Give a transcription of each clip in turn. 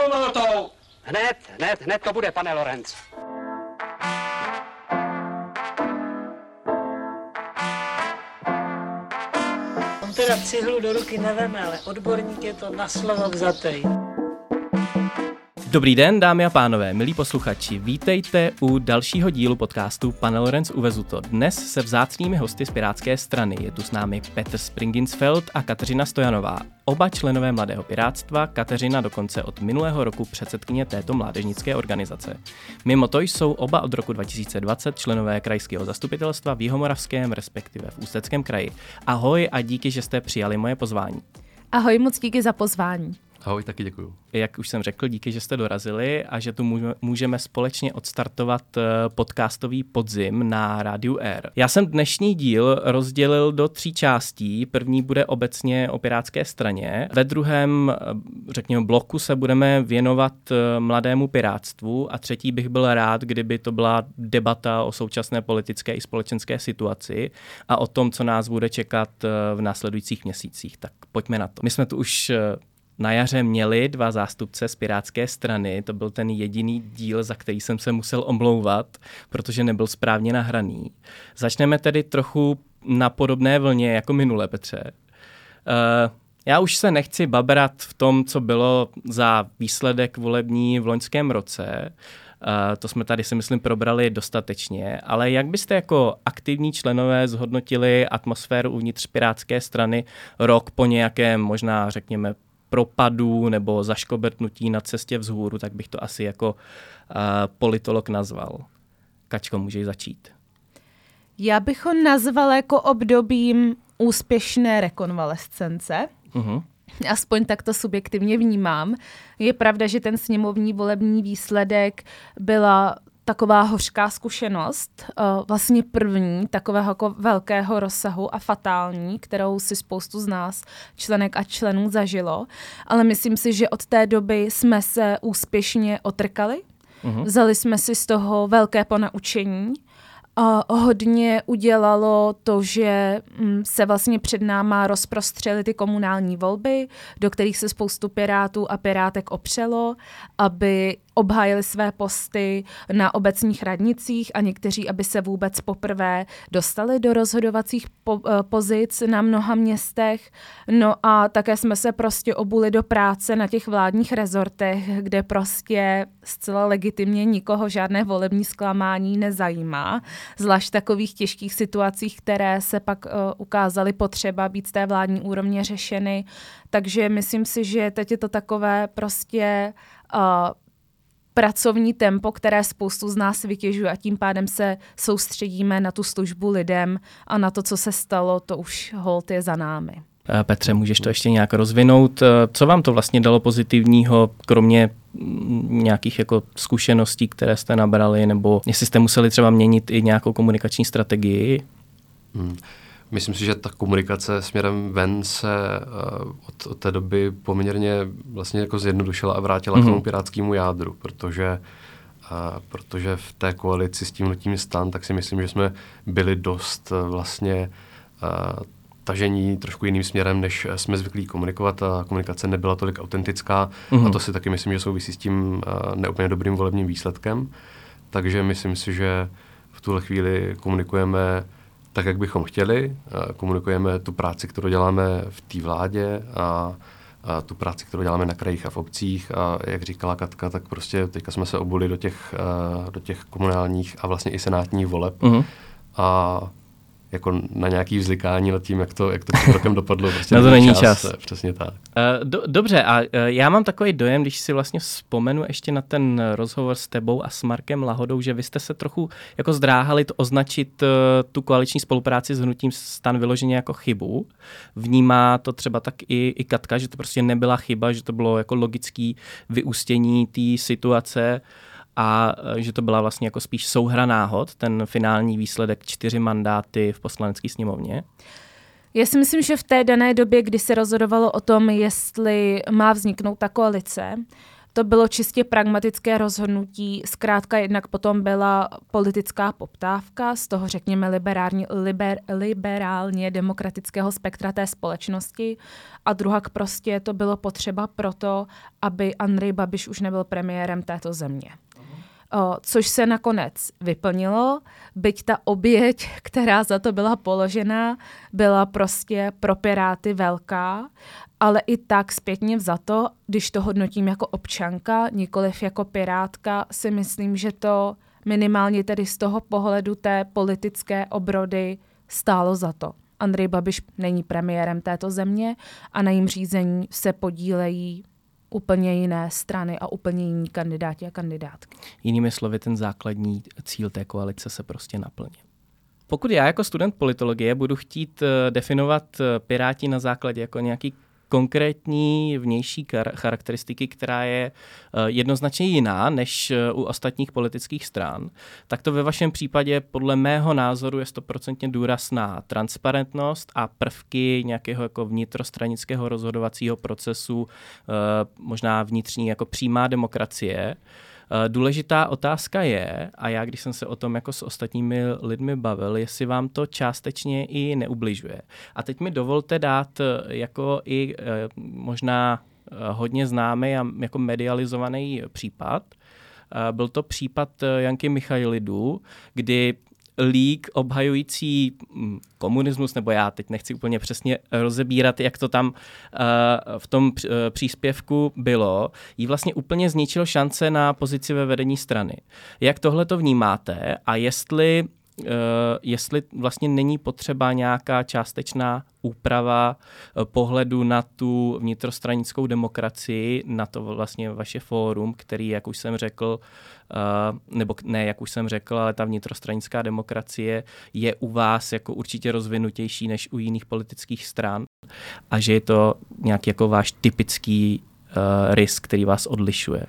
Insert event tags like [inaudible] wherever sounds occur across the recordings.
tou notou! Hned, hned, hned to bude, pane Lorenz. On teda cihlu do ruky neveme, ale odborník je to na slovo vzatej. Dobrý den, dámy a pánové, milí posluchači, vítejte u dalšího dílu podcastu Pane Lorenz uvezu to. Dnes se vzácnými hosty z Pirátské strany. Je tu s námi Petr Springinsfeld a Kateřina Stojanová. Oba členové Mladého Pirátstva, Kateřina dokonce od minulého roku předsedkyně této mládežnické organizace. Mimo to jsou oba od roku 2020 členové krajského zastupitelstva v Jihomoravském, respektive v Ústeckém kraji. Ahoj a díky, že jste přijali moje pozvání. Ahoj, moc díky za pozvání. Ahoj, taky děkuju. Jak už jsem řekl, díky, že jste dorazili a že tu můžeme společně odstartovat eh, podcastový podzim na Rádiu R. Já jsem dnešní díl rozdělil do tří částí. První bude obecně o pirátské straně. Ve druhém, eh, řekněme, bloku se budeme věnovat eh, mladému pirátstvu a třetí bych byl rád, kdyby to byla debata o současné politické i společenské situaci a o tom, co nás bude čekat v následujících měsících. Tak pojďme na to. My jsme tu už na jaře měli dva zástupce z Pirátské strany. To byl ten jediný díl, za který jsem se musel omlouvat, protože nebyl správně nahraný. Začneme tedy trochu na podobné vlně jako minule, Petře. Uh, já už se nechci babrat v tom, co bylo za výsledek volební v loňském roce. Uh, to jsme tady si myslím probrali dostatečně, ale jak byste jako aktivní členové zhodnotili atmosféru uvnitř Pirátské strany rok po nějakém možná řekněme propadů nebo zaškobertnutí na cestě vzhůru, tak bych to asi jako uh, politolog nazval. Kačko, můžeš začít. Já bych ho nazval jako obdobím úspěšné rekonvalescence. Uh-huh. Aspoň tak to subjektivně vnímám. Je pravda, že ten sněmovní volební výsledek byla taková hořká zkušenost, eh, vlastně první takového jako velkého rozsahu a fatální, kterou si spoustu z nás, členek a členů, zažilo. Ale myslím si, že od té doby jsme se úspěšně otrkali. Uh-huh. Vzali jsme si z toho velké ponaučení a hodně udělalo to, že mm, se vlastně před náma rozprostřely ty komunální volby, do kterých se spoustu pirátů a pirátek opřelo, aby obhájili své posty na obecních radnicích a někteří, aby se vůbec poprvé dostali do rozhodovacích po, eh, pozic na mnoha městech. No a také jsme se prostě obuli do práce na těch vládních rezortech, kde prostě zcela legitimně nikoho žádné volební zklamání nezajímá, zvlášť takových těžkých situacích, které se pak uh, ukázaly potřeba být z té vládní úrovně řešeny. Takže myslím si, že teď je to takové prostě uh, pracovní tempo, které spoustu z nás vytěžuje a tím pádem se soustředíme na tu službu lidem a na to, co se stalo, to už hold je za námi. Eh, Petře, můžeš to ještě nějak rozvinout? Eh, co vám to vlastně dalo pozitivního, kromě mm, nějakých jako zkušeností, které jste nabrali, nebo jestli jste museli třeba měnit i nějakou komunikační strategii? Hmm. Myslím si, že ta komunikace směrem ven se uh, od, od té doby poměrně vlastně jako zjednodušila a vrátila mm-hmm. k tomu mhm. pirátskému jádru, protože uh, protože v té koalici s tím nutím stan, tak si myslím, že jsme byli dost uh, vlastně uh, tažení trošku jiným směrem, než jsme zvyklí komunikovat. A komunikace nebyla tolik autentická mm-hmm. a to si taky myslím, že souvisí s tím uh, neúplně dobrým volebním výsledkem. Takže myslím si, že v tuhle chvíli komunikujeme tak, jak bychom chtěli. Komunikujeme tu práci, kterou děláme v té vládě a, a tu práci, kterou děláme na krajích a v obcích. A jak říkala Katka, tak prostě teďka jsme se obuli do těch, do těch komunálních a vlastně i senátních voleb. Uh-huh. A jako na nějaký vzlikání nad tím, jak to, jak to tím [laughs] rokem dopadlo. Prostě na to není čas. čas. Přesně tak. Uh, do, dobře, a uh, já mám takový dojem, když si vlastně vzpomenu ještě na ten rozhovor s tebou a s Markem Lahodou, že vy jste se trochu jako zdráhali to označit uh, tu koaliční spolupráci s hnutím stan vyloženě jako chybu. Vnímá to třeba tak i, i Katka, že to prostě nebyla chyba, že to bylo jako logický vyústění té situace a e, že to byla vlastně jako spíš souhra náhod, ten finální výsledek čtyři mandáty v poslanecké sněmovně? Já si myslím, že v té dané době, kdy se rozhodovalo o tom, jestli má vzniknout ta koalice, to bylo čistě pragmatické rozhodnutí. Zkrátka jednak potom byla politická poptávka z toho, řekněme, liberálně, liber, liberálně demokratického spektra té společnosti. A druhak prostě to bylo potřeba proto, aby Andrej Babiš už nebyl premiérem této země. Což se nakonec vyplnilo, byť ta oběť, která za to byla položena, byla prostě pro Piráty velká, ale i tak zpětně za to, když to hodnotím jako občanka, nikoliv jako Pirátka, si myslím, že to minimálně tedy z toho pohledu té politické obrody stálo za to. Andrej Babiš není premiérem této země a na jím řízení se podílejí úplně jiné strany a úplně jiní kandidáti a kandidátky. Jinými slovy, ten základní cíl té koalice se prostě naplnil. Pokud já jako student politologie budu chtít eh, definovat eh, Piráti na základě jako nějaký konkrétní vnější charakteristiky, která je eh, jednoznačně jiná než eh, u ostatních politických stran, tak to ve vašem případě podle mého názoru je stoprocentně důraz na transparentnost a prvky nějakého jako vnitrostranického rozhodovacího procesu, eh, možná vnitřní jako přímá demokracie, důležitá otázka je, a já když jsem se o tom jako s ostatními lidmi bavil, jestli vám to částečně i neubližuje. A teď mi dovolte dát eh, jako i eh, možná hodně známý a jako medializovaný případ. Byl to případ Janky Michailidu, kdy lík obhajující mm, komunismus, nebo já teď nechci úplně přesně rozebírat, jak to tam uh, v tom uh, příspěvku bylo, jí vlastně úplně zničil šance na pozici ve vedení strany. Jak tohle to vnímáte a jestli jestli vlastně není potřeba nějaká částečná úprava uh, pohledu na tu vnitrostranickou demokracii, na to vlastně vaše fórum, který, jak už jsem řekl, uh, nebo ne, jak už jsem řekl, ale ta vnitrostranická demokracie je u vás jako určitě rozvinutější než u jiných politických stran a že je to nějaký jako váš typický risk, který vás odlišuje.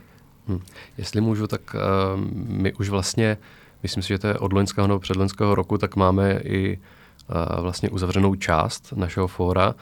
Hmm. Jestli můžu, tak my už vlastně myslím si, že to je od loňského nebo předloňského roku, tak máme i uh, vlastně uzavřenou část našeho fóra,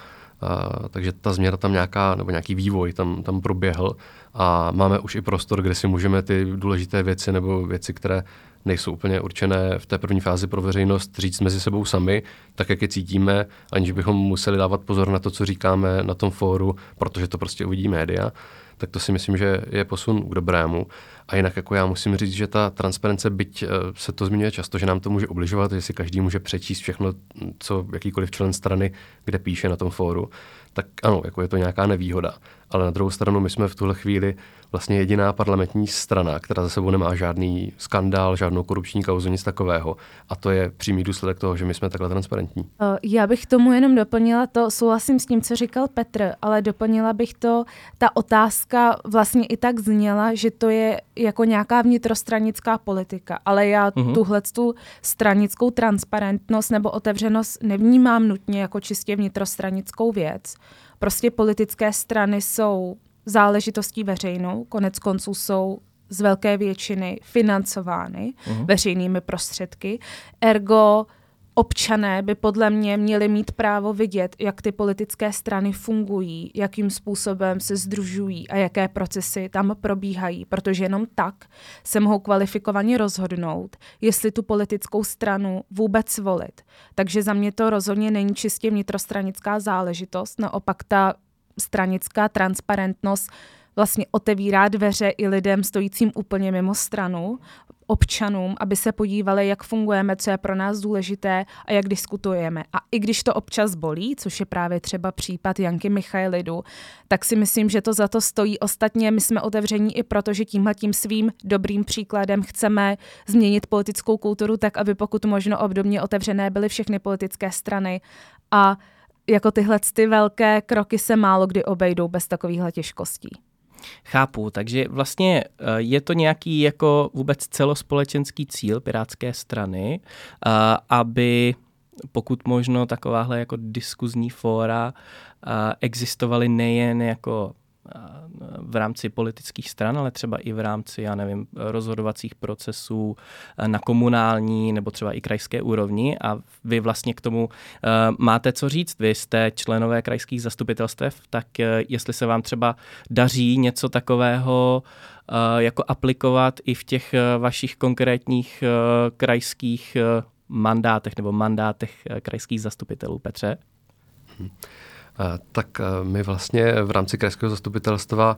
Uh, takže ta změna tam nějaká, nebo nějaký vývoj tam, tam proběhl. A máme už i prostor, kde si můžeme ty důležité věci nebo věci, které nejsou úplně určené v té první fázi pro veřejnost, říct mezi sebou sami, tak jak je cítíme, aniž bychom museli dávat pozor na to, co říkáme na tom fóru, protože to prostě uvidí média tak to si myslím, že je posun k dobrému. A jinak jako já musím říct, že ta transparence, byť eh, se to zmiňuje často, že nám to může ubližovat, že si každý může přečíst všechno, co jakýkoliv člen strany, kde píše na tom fóru, tak ano, jako je to nějaká nevýhoda. Ale na druhou stranu my jsme v tuhle chvíli vlastně jediná parlamentní strana, která za sebou nemá žádný skandál, žádnou korupční kauzu, nic takového. A to je přímý důsledek toho, že my jsme takhle transparentní. Já bych tomu jenom doplnila to, souhlasím s tím, co říkal Petr, ale doplnila bych to, ta otázka vlastně i tak zněla, že to je jako nějaká vnitrostranická politika, ale já uh-huh. tuhle tu stranickou transparentnost nebo otevřenost nevnímám nutně jako čistě vnitrostranickou věc. Prostě politické strany jsou záležitostí veřejnou, konec konců jsou z velké většiny financovány uh-huh. veřejnými prostředky. Ergo občané by podle mě měli mít právo vidět, jak ty politické strany fungují, jakým způsobem se združují a jaké procesy tam probíhají, protože jenom tak se mohou kvalifikovaně rozhodnout, jestli tu politickou stranu vůbec volit. Takže za mě to rozhodně není čistě vnitrostranická záležitost, naopak ta stranická transparentnost vlastně otevírá dveře i lidem stojícím úplně mimo stranu, občanům, aby se podívali, jak fungujeme, co je pro nás důležité a jak diskutujeme. A i když to občas bolí, což je právě třeba případ Janky Michailidu, tak si myslím, že to za to stojí. Ostatně my jsme otevření i proto, že tímhle tím svým dobrým příkladem chceme změnit politickou kulturu tak, aby pokud možno obdobně otevřené byly všechny politické strany a jako tyhle ty velké kroky se málo kdy obejdou bez takovýchhle těžkostí. Chápu, takže vlastně eh, je to nějaký jako vůbec celospolečenský cíl Pirátské strany, eh, aby pokud možno takováhle jako diskuzní fóra eh, existovaly nejen jako v rámci politických stran, ale třeba i v rámci, já nevím, rozhodovacích procesů na komunální nebo třeba i krajské úrovni a vy vlastně k tomu máte co říct. Vy jste členové krajských zastupitelstev, tak jestli se vám třeba daří něco takového jako aplikovat i v těch vašich konkrétních krajských mandátech nebo mandátech krajských zastupitelů, Petře? Hmm. Tak my vlastně v rámci krajského zastupitelstva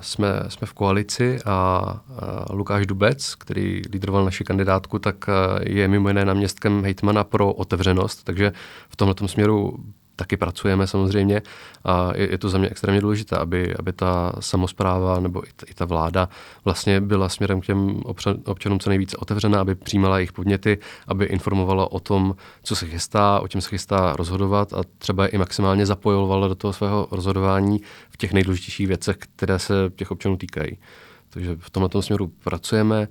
jsme, jsme v koalici a Lukáš Dubec, který lídroval naši kandidátku, tak je mimo jiné náměstkem hejtmana pro otevřenost, takže v tomto směru taky pracujeme samozřejmě a je, je to za mě extrémně důležité, aby, aby ta samozpráva nebo i ta, i ta vláda vlastně byla směrem k těm občan, občanům co nejvíce otevřená, aby přijímala jejich podněty, aby informovala o tom, co se chystá, o čem se chystá rozhodovat a třeba i maximálně zapojovala do toho svého rozhodování v těch nejdůležitějších věcech, které se těch občanů týkají. Takže v tomto směru pracujeme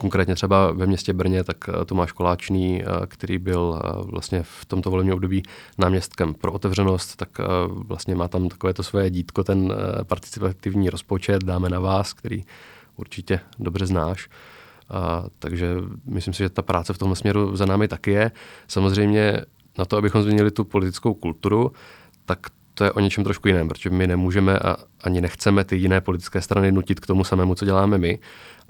konkrétně třeba ve městě Brně, tak eh, Tomáš Koláčný, eh, který byl eh, vlastně v tomto volebním období náměstkem pro otevřenost, tak vlastně má tam takové to svoje dítko, ten participativní rozpočet, dáme na vás, který určitě dobře znáš. A, takže myslím si, že ta práce v tomhle směru za námi taky je. Samozřejmě na to, abychom změnili tu politickou kulturu, tak to je o něčem trošku jiném, protože my nemůžeme a ani nechceme ty jiné politické strany nutit k tomu samému, co děláme my,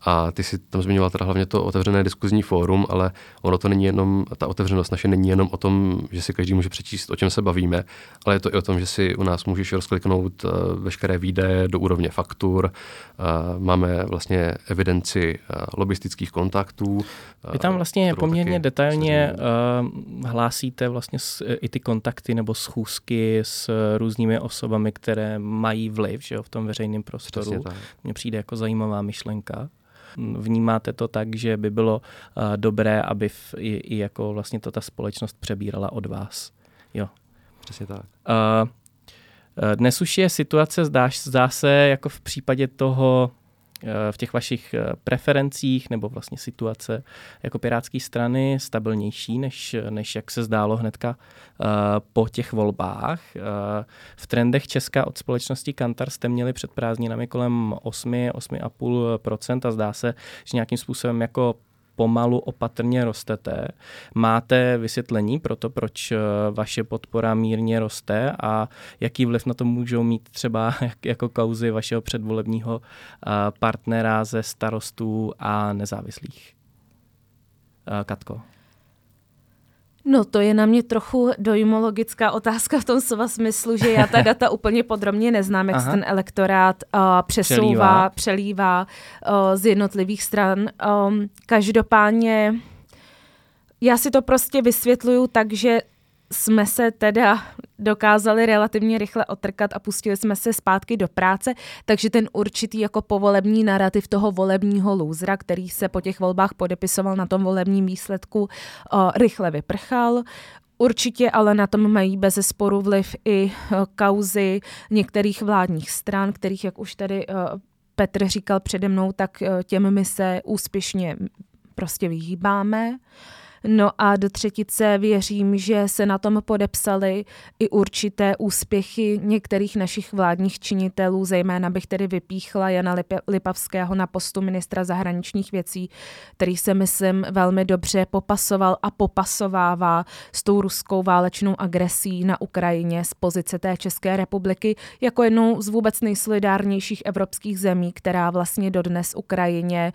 a ty si tam zmiňoval teda hlavně to otevřené diskuzní fórum, ale ono to není jenom, ta otevřenost naše není jenom o tom, že si každý může přečíst, o čem se bavíme, ale je to i o tom, že si u nás můžeš rozkliknout uh, veškeré výdaje do úrovně faktur, uh, máme vlastně evidenci uh, lobistických kontaktů. Vy tam vlastně poměrně detailně hlásíte vlastně s, i ty kontakty nebo schůzky s různými osobami, které mají vliv že jo, v tom veřejném prostoru. Mně přijde jako zajímavá myšlenka. Vnímáte to tak, že by bylo uh, dobré, aby v, i, i jako vlastně to ta společnost přebírala od vás. Jo. Přesně tak. Uh, dnes už je situace, zdáš, zdá se, jako v případě toho v těch vašich eh, preferencích nebo vlastně situace jako pirátské strany stabilnější, než, než jak se zdálo hnedka uh, po těch volbách. Uh, v trendech Česka od společnosti Kantar jste měli před prázdninami kolem 8, 8,5% a zdá se, že nějakým způsobem jako pomalu opatrně rostete. Máte vysvětlení pro to, proč eh, vaše podpora mírně roste a jaký vliv na to můžou mít třeba [laughs] jako kauzy vašeho předvolebního eh, partnera ze starostů a nezávislých? Eh, Katko. No to je na mě trochu dojmologická otázka v tom slova smyslu, že já ta [laughs] data úplně podrobně neznám, jak se ten elektorát uh, přesouvá, přelívá, přelívá uh, z jednotlivých stran. Um, každopádně já si to prostě vysvětluju tak, že jsme se teda dokázali relativně rychle otrkat a pustili jsme se zpátky do práce, takže ten určitý jako povolební narrativ toho volebního lůzra, který se po těch volbách podepisoval na tom volebním výsledku, o, rychle vyprchal. Určitě ale na tom mají bez sporu vliv i kauzy některých vládních stran, kterých, jak už tady Petr říkal přede mnou, tak těm my se úspěšně prostě vyhýbáme. No a do třetice věřím, že se na tom podepsali i určité úspěchy některých našich vládních činitelů, zejména bych tedy vypíchla Jana Lipavského na postu ministra zahraničních věcí, který se, myslím, velmi dobře popasoval a popasovává s tou ruskou válečnou agresí na Ukrajině z pozice té České republiky jako jednou z vůbec nejsolidárnějších evropských zemí, která vlastně dodnes Ukrajině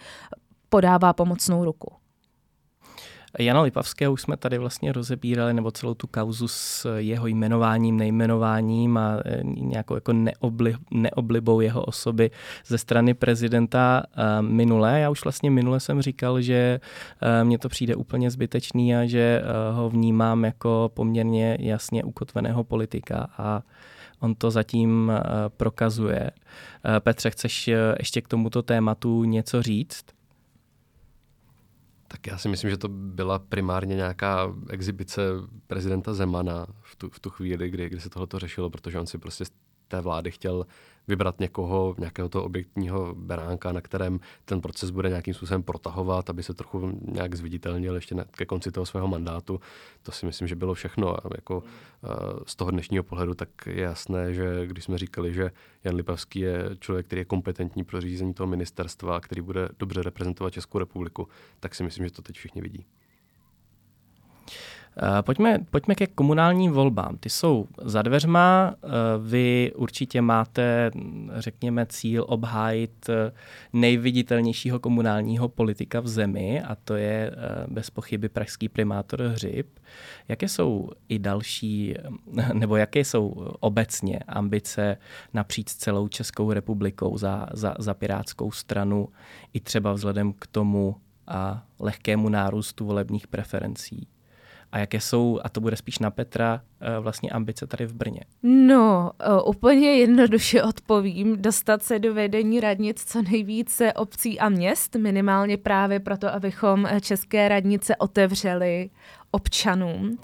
podává pomocnou ruku. Jana Lipavského už jsme tady vlastně rozebírali, nebo celou tu kauzu s jeho jmenováním, nejmenováním a e, nějakou jako neobli, neoblibou jeho osoby ze strany prezidenta e, minulé. Já už vlastně minule jsem říkal, že e, mně to přijde úplně zbytečný a že ho vnímám jako poměrně jasně ukotveného politika a on to zatím prokazuje. Petře, chceš ještě k tomuto tématu něco říct? Tak já si myslím, že to byla primárně nějaká exibice prezidenta Zemana v tu, v tu chvíli, kdy, kdy se tohle řešilo, protože on si prostě z té vlády chtěl vybrat někoho, nějakého toho objektního beránka, na kterém ten proces bude nějakým způsobem protahovat, aby se trochu nějak zviditelnil ještě ke konci toho svého mandátu. To si myslím, že bylo všechno. A jako z toho dnešního pohledu tak je jasné, že když jsme říkali, že Jan Lipavský je člověk, který je kompetentní pro řízení toho ministerstva, který bude dobře reprezentovat Českou republiku, tak si myslím, že to teď všichni vidí. Eh, pojďme, pojďme ke komunálním volbám. Ty jsou za dveřma. Eh, vy určitě máte, řekněme, cíl obhájit eh, nejviditelnějšího komunálního politika v zemi a to je bez pochyby pražský primátor Hřib. Jaké jsou i další, [laughs] nebo jaké jsou obecně ambice napříč celou Českou republikou za, za, za Pirátskou stranu i třeba vzhledem k tomu a lehkému nárůstu volebních preferencí? A jaké jsou, a to bude spíš na Petra, eh, vlastně ambice tady v Brně? No, eh, úplně jednoduše odpovím. Dostat se do vedení radnic co nejvíce obcí a měst, minimálně právě proto, abychom eh, české radnice otevřeli občanům.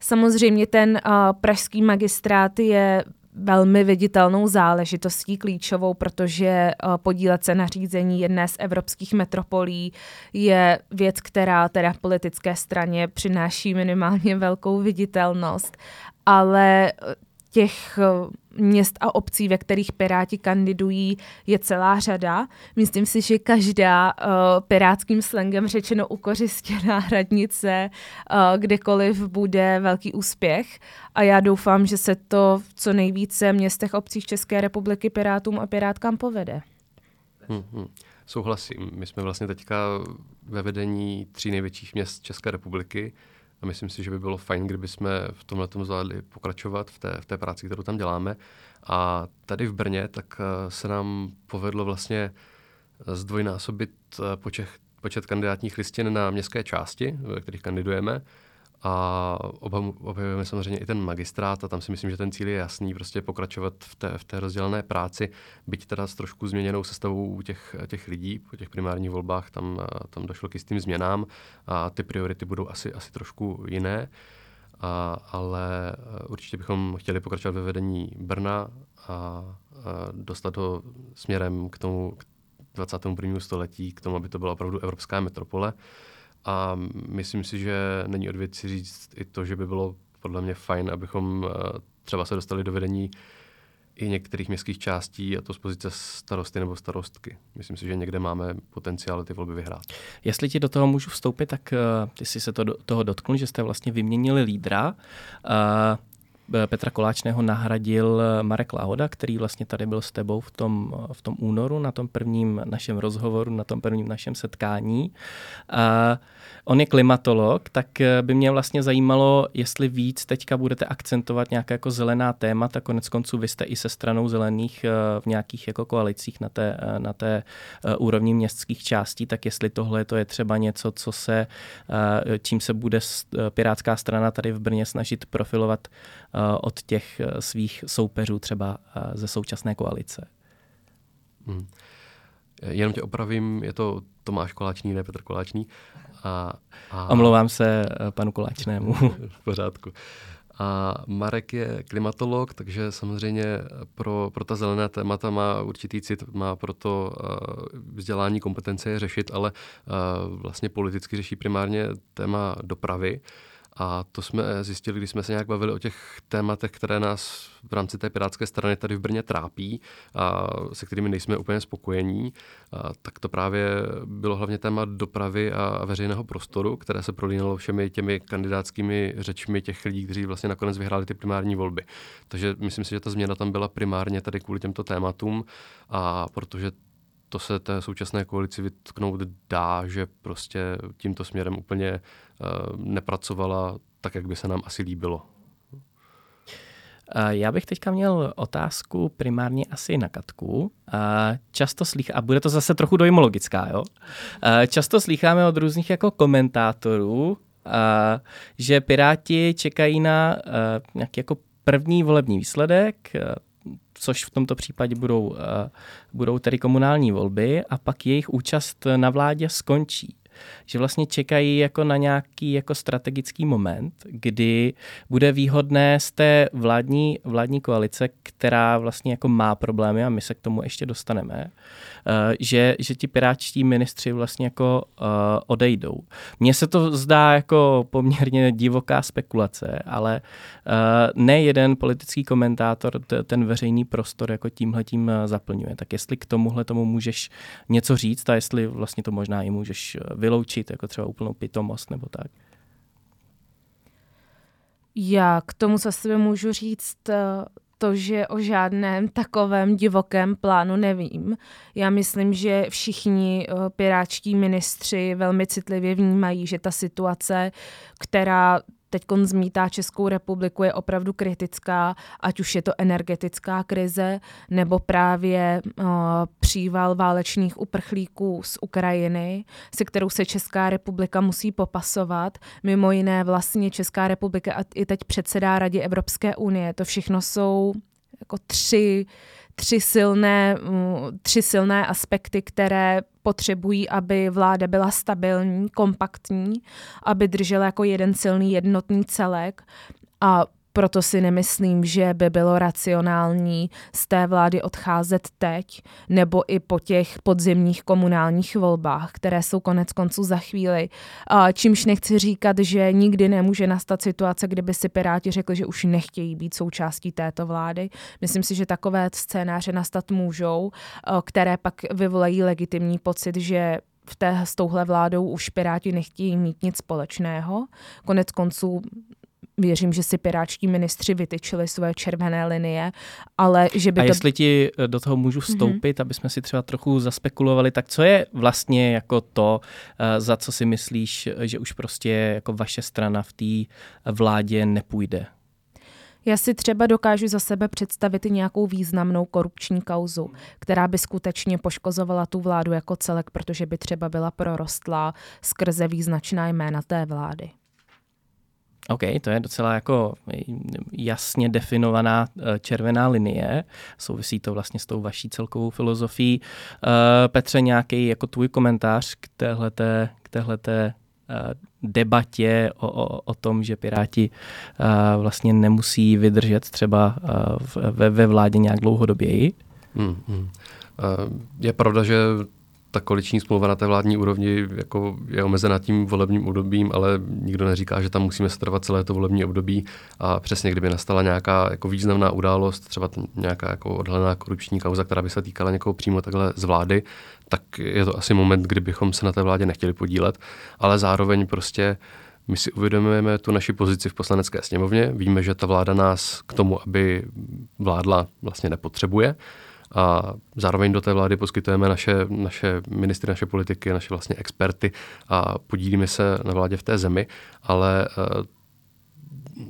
Samozřejmě ten pražský magistrát je velmi viditelnou záležitostí klíčovou, protože eh, podílet se na řízení jedné z evropských metropolí je věc, která teda politické straně přináší minimálně velkou viditelnost, ale eh, těch eh, měst a obcí, ve kterých Piráti kandidují, je celá řada. Myslím si, že každá uh, pirátským slangem řečeno ukořistěná hradnice uh, kdekoliv bude velký úspěch a já doufám, že se to v co nejvíce městech obcích České republiky Pirátům a Pirátkám povede. Hmm, hmm. Souhlasím. My jsme vlastně teďka ve vedení tří největších měst České republiky a myslím si, že by bylo fajn, kdyby jsme v tomhle zvládli pokračovat v té, v té práci, kterou tam děláme. A tady v Brně tak eh, se nám povedlo vlastně zdvojnásobit eh, počet, počet kandidátních listin na městské části, ve kterých kandidujeme a objevujeme samozřejmě i ten magistrát a tam si myslím, že ten cíl je jasný, prostě pokračovat v té, v té rozdělené práci, byť teda s trošku změněnou sestavou těch, těch lidí po těch primárních volbách, tam, tam došlo k jistým změnám a ty priority budou asi, asi trošku jiné. A, ale určitě bychom chtěli pokračovat ve vedení Brna a, a dostat ho směrem k tomu k 21. století, k tomu, aby to byla opravdu evropská metropole. A myslím si, že není od věci říct i to, že by bylo podle mě fajn, abychom eh, třeba se dostali do vedení i některých městských částí, a to z pozice starosty nebo starostky. Myslím si, že někde máme potenciál ty volby vyhrát. Jestli ti do toho můžu vstoupit, tak uh, ty jsi se to, toho dotknul, že jste vlastně vyměnili lídra. Uh, Petra Koláčného nahradil Marek Lahoda, který vlastně tady byl s tebou v tom, v tom únoru, na tom prvním našem rozhovoru, na tom prvním našem setkání. A on je klimatolog, tak by mě vlastně zajímalo, jestli víc teďka budete akcentovat nějaké jako zelená témata, konec konců vy jste i se stranou zelených eh, v nějakých jako koalicích na té, eh, na té eh, úrovni městských částí, tak jestli tohle to je třeba něco, co se, čím se bude Pirátská strana tady v Brně snažit profilovat Eh, od těch eh, svých soupeřů třeba eh, ze současné koalice. Hmm. Jenom tě opravím, je to Tomáš Koláčný, ne Petr Koláčný. A, a... Omlouvám se panu Koláčnému. [laughs] v pořádku. A Marek je klimatolog, takže samozřejmě pro, pro ta zelená témata má určitý cit, má proto uh, vzdělání kompetence je řešit, ale uh, vlastně politicky řeší primárně téma dopravy. Uh, a to jsme zjistili, když jsme se nějak bavili o těch tématech, které nás v rámci té pirátské strany tady v Brně trápí a se kterými nejsme úplně spokojení, a tak to právě bylo hlavně téma dopravy a veřejného prostoru, které se prolínalo všemi těmi kandidátskými řečmi těch lidí, kteří vlastně nakonec vyhráli ty primární volby. Takže myslím si, že ta změna tam byla primárně tady kvůli těmto tématům a protože to se té současné koalici vytknout dá, že prostě tímto směrem úplně uh, nepracovala tak, jak by se nám asi líbilo. Já bych teďka měl otázku primárně asi na Katku. Často slých, a bude to zase trochu dojmologická, jo? Často slycháme od různých jako komentátorů, že Piráti čekají na nějaký jako první volební výsledek, což v tomto případě budou, budou tedy komunální volby a pak jejich účast na vládě skončí. že vlastně čekají jako na nějaký jako strategický moment, kdy bude výhodné z té vládní, vládní koalice, která vlastně jako má problémy a my se k tomu ještě dostaneme, že, že ti piráčtí ministři vlastně jako uh, odejdou. Mně se to zdá jako poměrně divoká spekulace, ale uh, ne jeden politický komentátor ten veřejný prostor jako tímhletím zaplňuje. Tak jestli k tomuhle tomu můžeš něco říct a jestli vlastně to možná i můžeš vyloučit, jako třeba úplnou pitomost nebo tak. Já k tomu za sebe můžu říct to, že o žádném takovém divokém plánu nevím. Já myslím, že všichni uh, piráčtí ministři velmi citlivě vnímají, že ta situace, která teď zmítá Českou republiku, je opravdu kritická, ať už je to energetická krize, nebo právě uh, příval válečných uprchlíků z Ukrajiny, se kterou se Česká republika musí popasovat. Mimo jiné vlastně Česká republika i teď předsedá Radě Evropské unie. To všechno jsou jako tři tři silné, mm, tři silné aspekty, které potřebují, aby vláda byla stabilní, kompaktní, aby držela jako jeden silný jednotný celek. A proto si nemyslím, že by bylo racionální z té vlády odcházet teď nebo i po těch podzimních komunálních volbách, které jsou konec konců za chvíli. Čímž nechci říkat, že nikdy nemůže nastat situace, kdyby si Piráti řekli, že už nechtějí být součástí této vlády. Myslím si, že takové scénáře nastat můžou, které pak vyvolají legitimní pocit, že v té, s touhle vládou už Piráti nechtějí mít nic společného. Konec konců věřím, že si piráčtí ministři vytyčili své červené linie, ale že by A to... jestli ti eh, do toho můžu mhm. vstoupit, mm-hmm. aby jsme si třeba trochu zaspekulovali, tak co je vlastně jako to, eh, za co si myslíš, že už prostě jako vaše strana v té vládě nepůjde? Já si třeba dokážu za sebe představit i nějakou významnou korupční kauzu, která by skutečně poškozovala tu vládu jako celek, protože by třeba byla prorostlá skrze význačná jména té vlády. OK, to je docela jako jasně definovaná eh, červená linie. Souvisí to vlastně s tou vaší celkovou filozofií. Eh, Petře, nějaký jako tvůj komentář k téhleté, k téhleté eh, debatě o, o, o tom, že Piráti vlastně nemusí vydržet třeba ve, ve vládě nějak dlouhodoběji? Hmm, hmm. Je pravda, že ta koaliční smlouva na té vládní úrovni jako je omezena tím volebním obdobím, ale nikdo neříká, že tam musíme strvat celé to volební období. A přesně kdyby nastala nějaká jako významná událost, třeba nějaká jako odhalená korupční kauza, která by se týkala někoho přímo takhle z vlády, tak je to asi moment, kdybychom se na té vládě nechtěli podílet, ale zároveň prostě my si uvědomujeme tu naši pozici v poslanecké sněmovně, víme, že ta vláda nás k tomu, aby vládla, vlastně nepotřebuje a zároveň do té vlády poskytujeme naše, naše ministry, naše politiky, naše vlastně experty a podílíme se na vládě v té zemi, ale uh,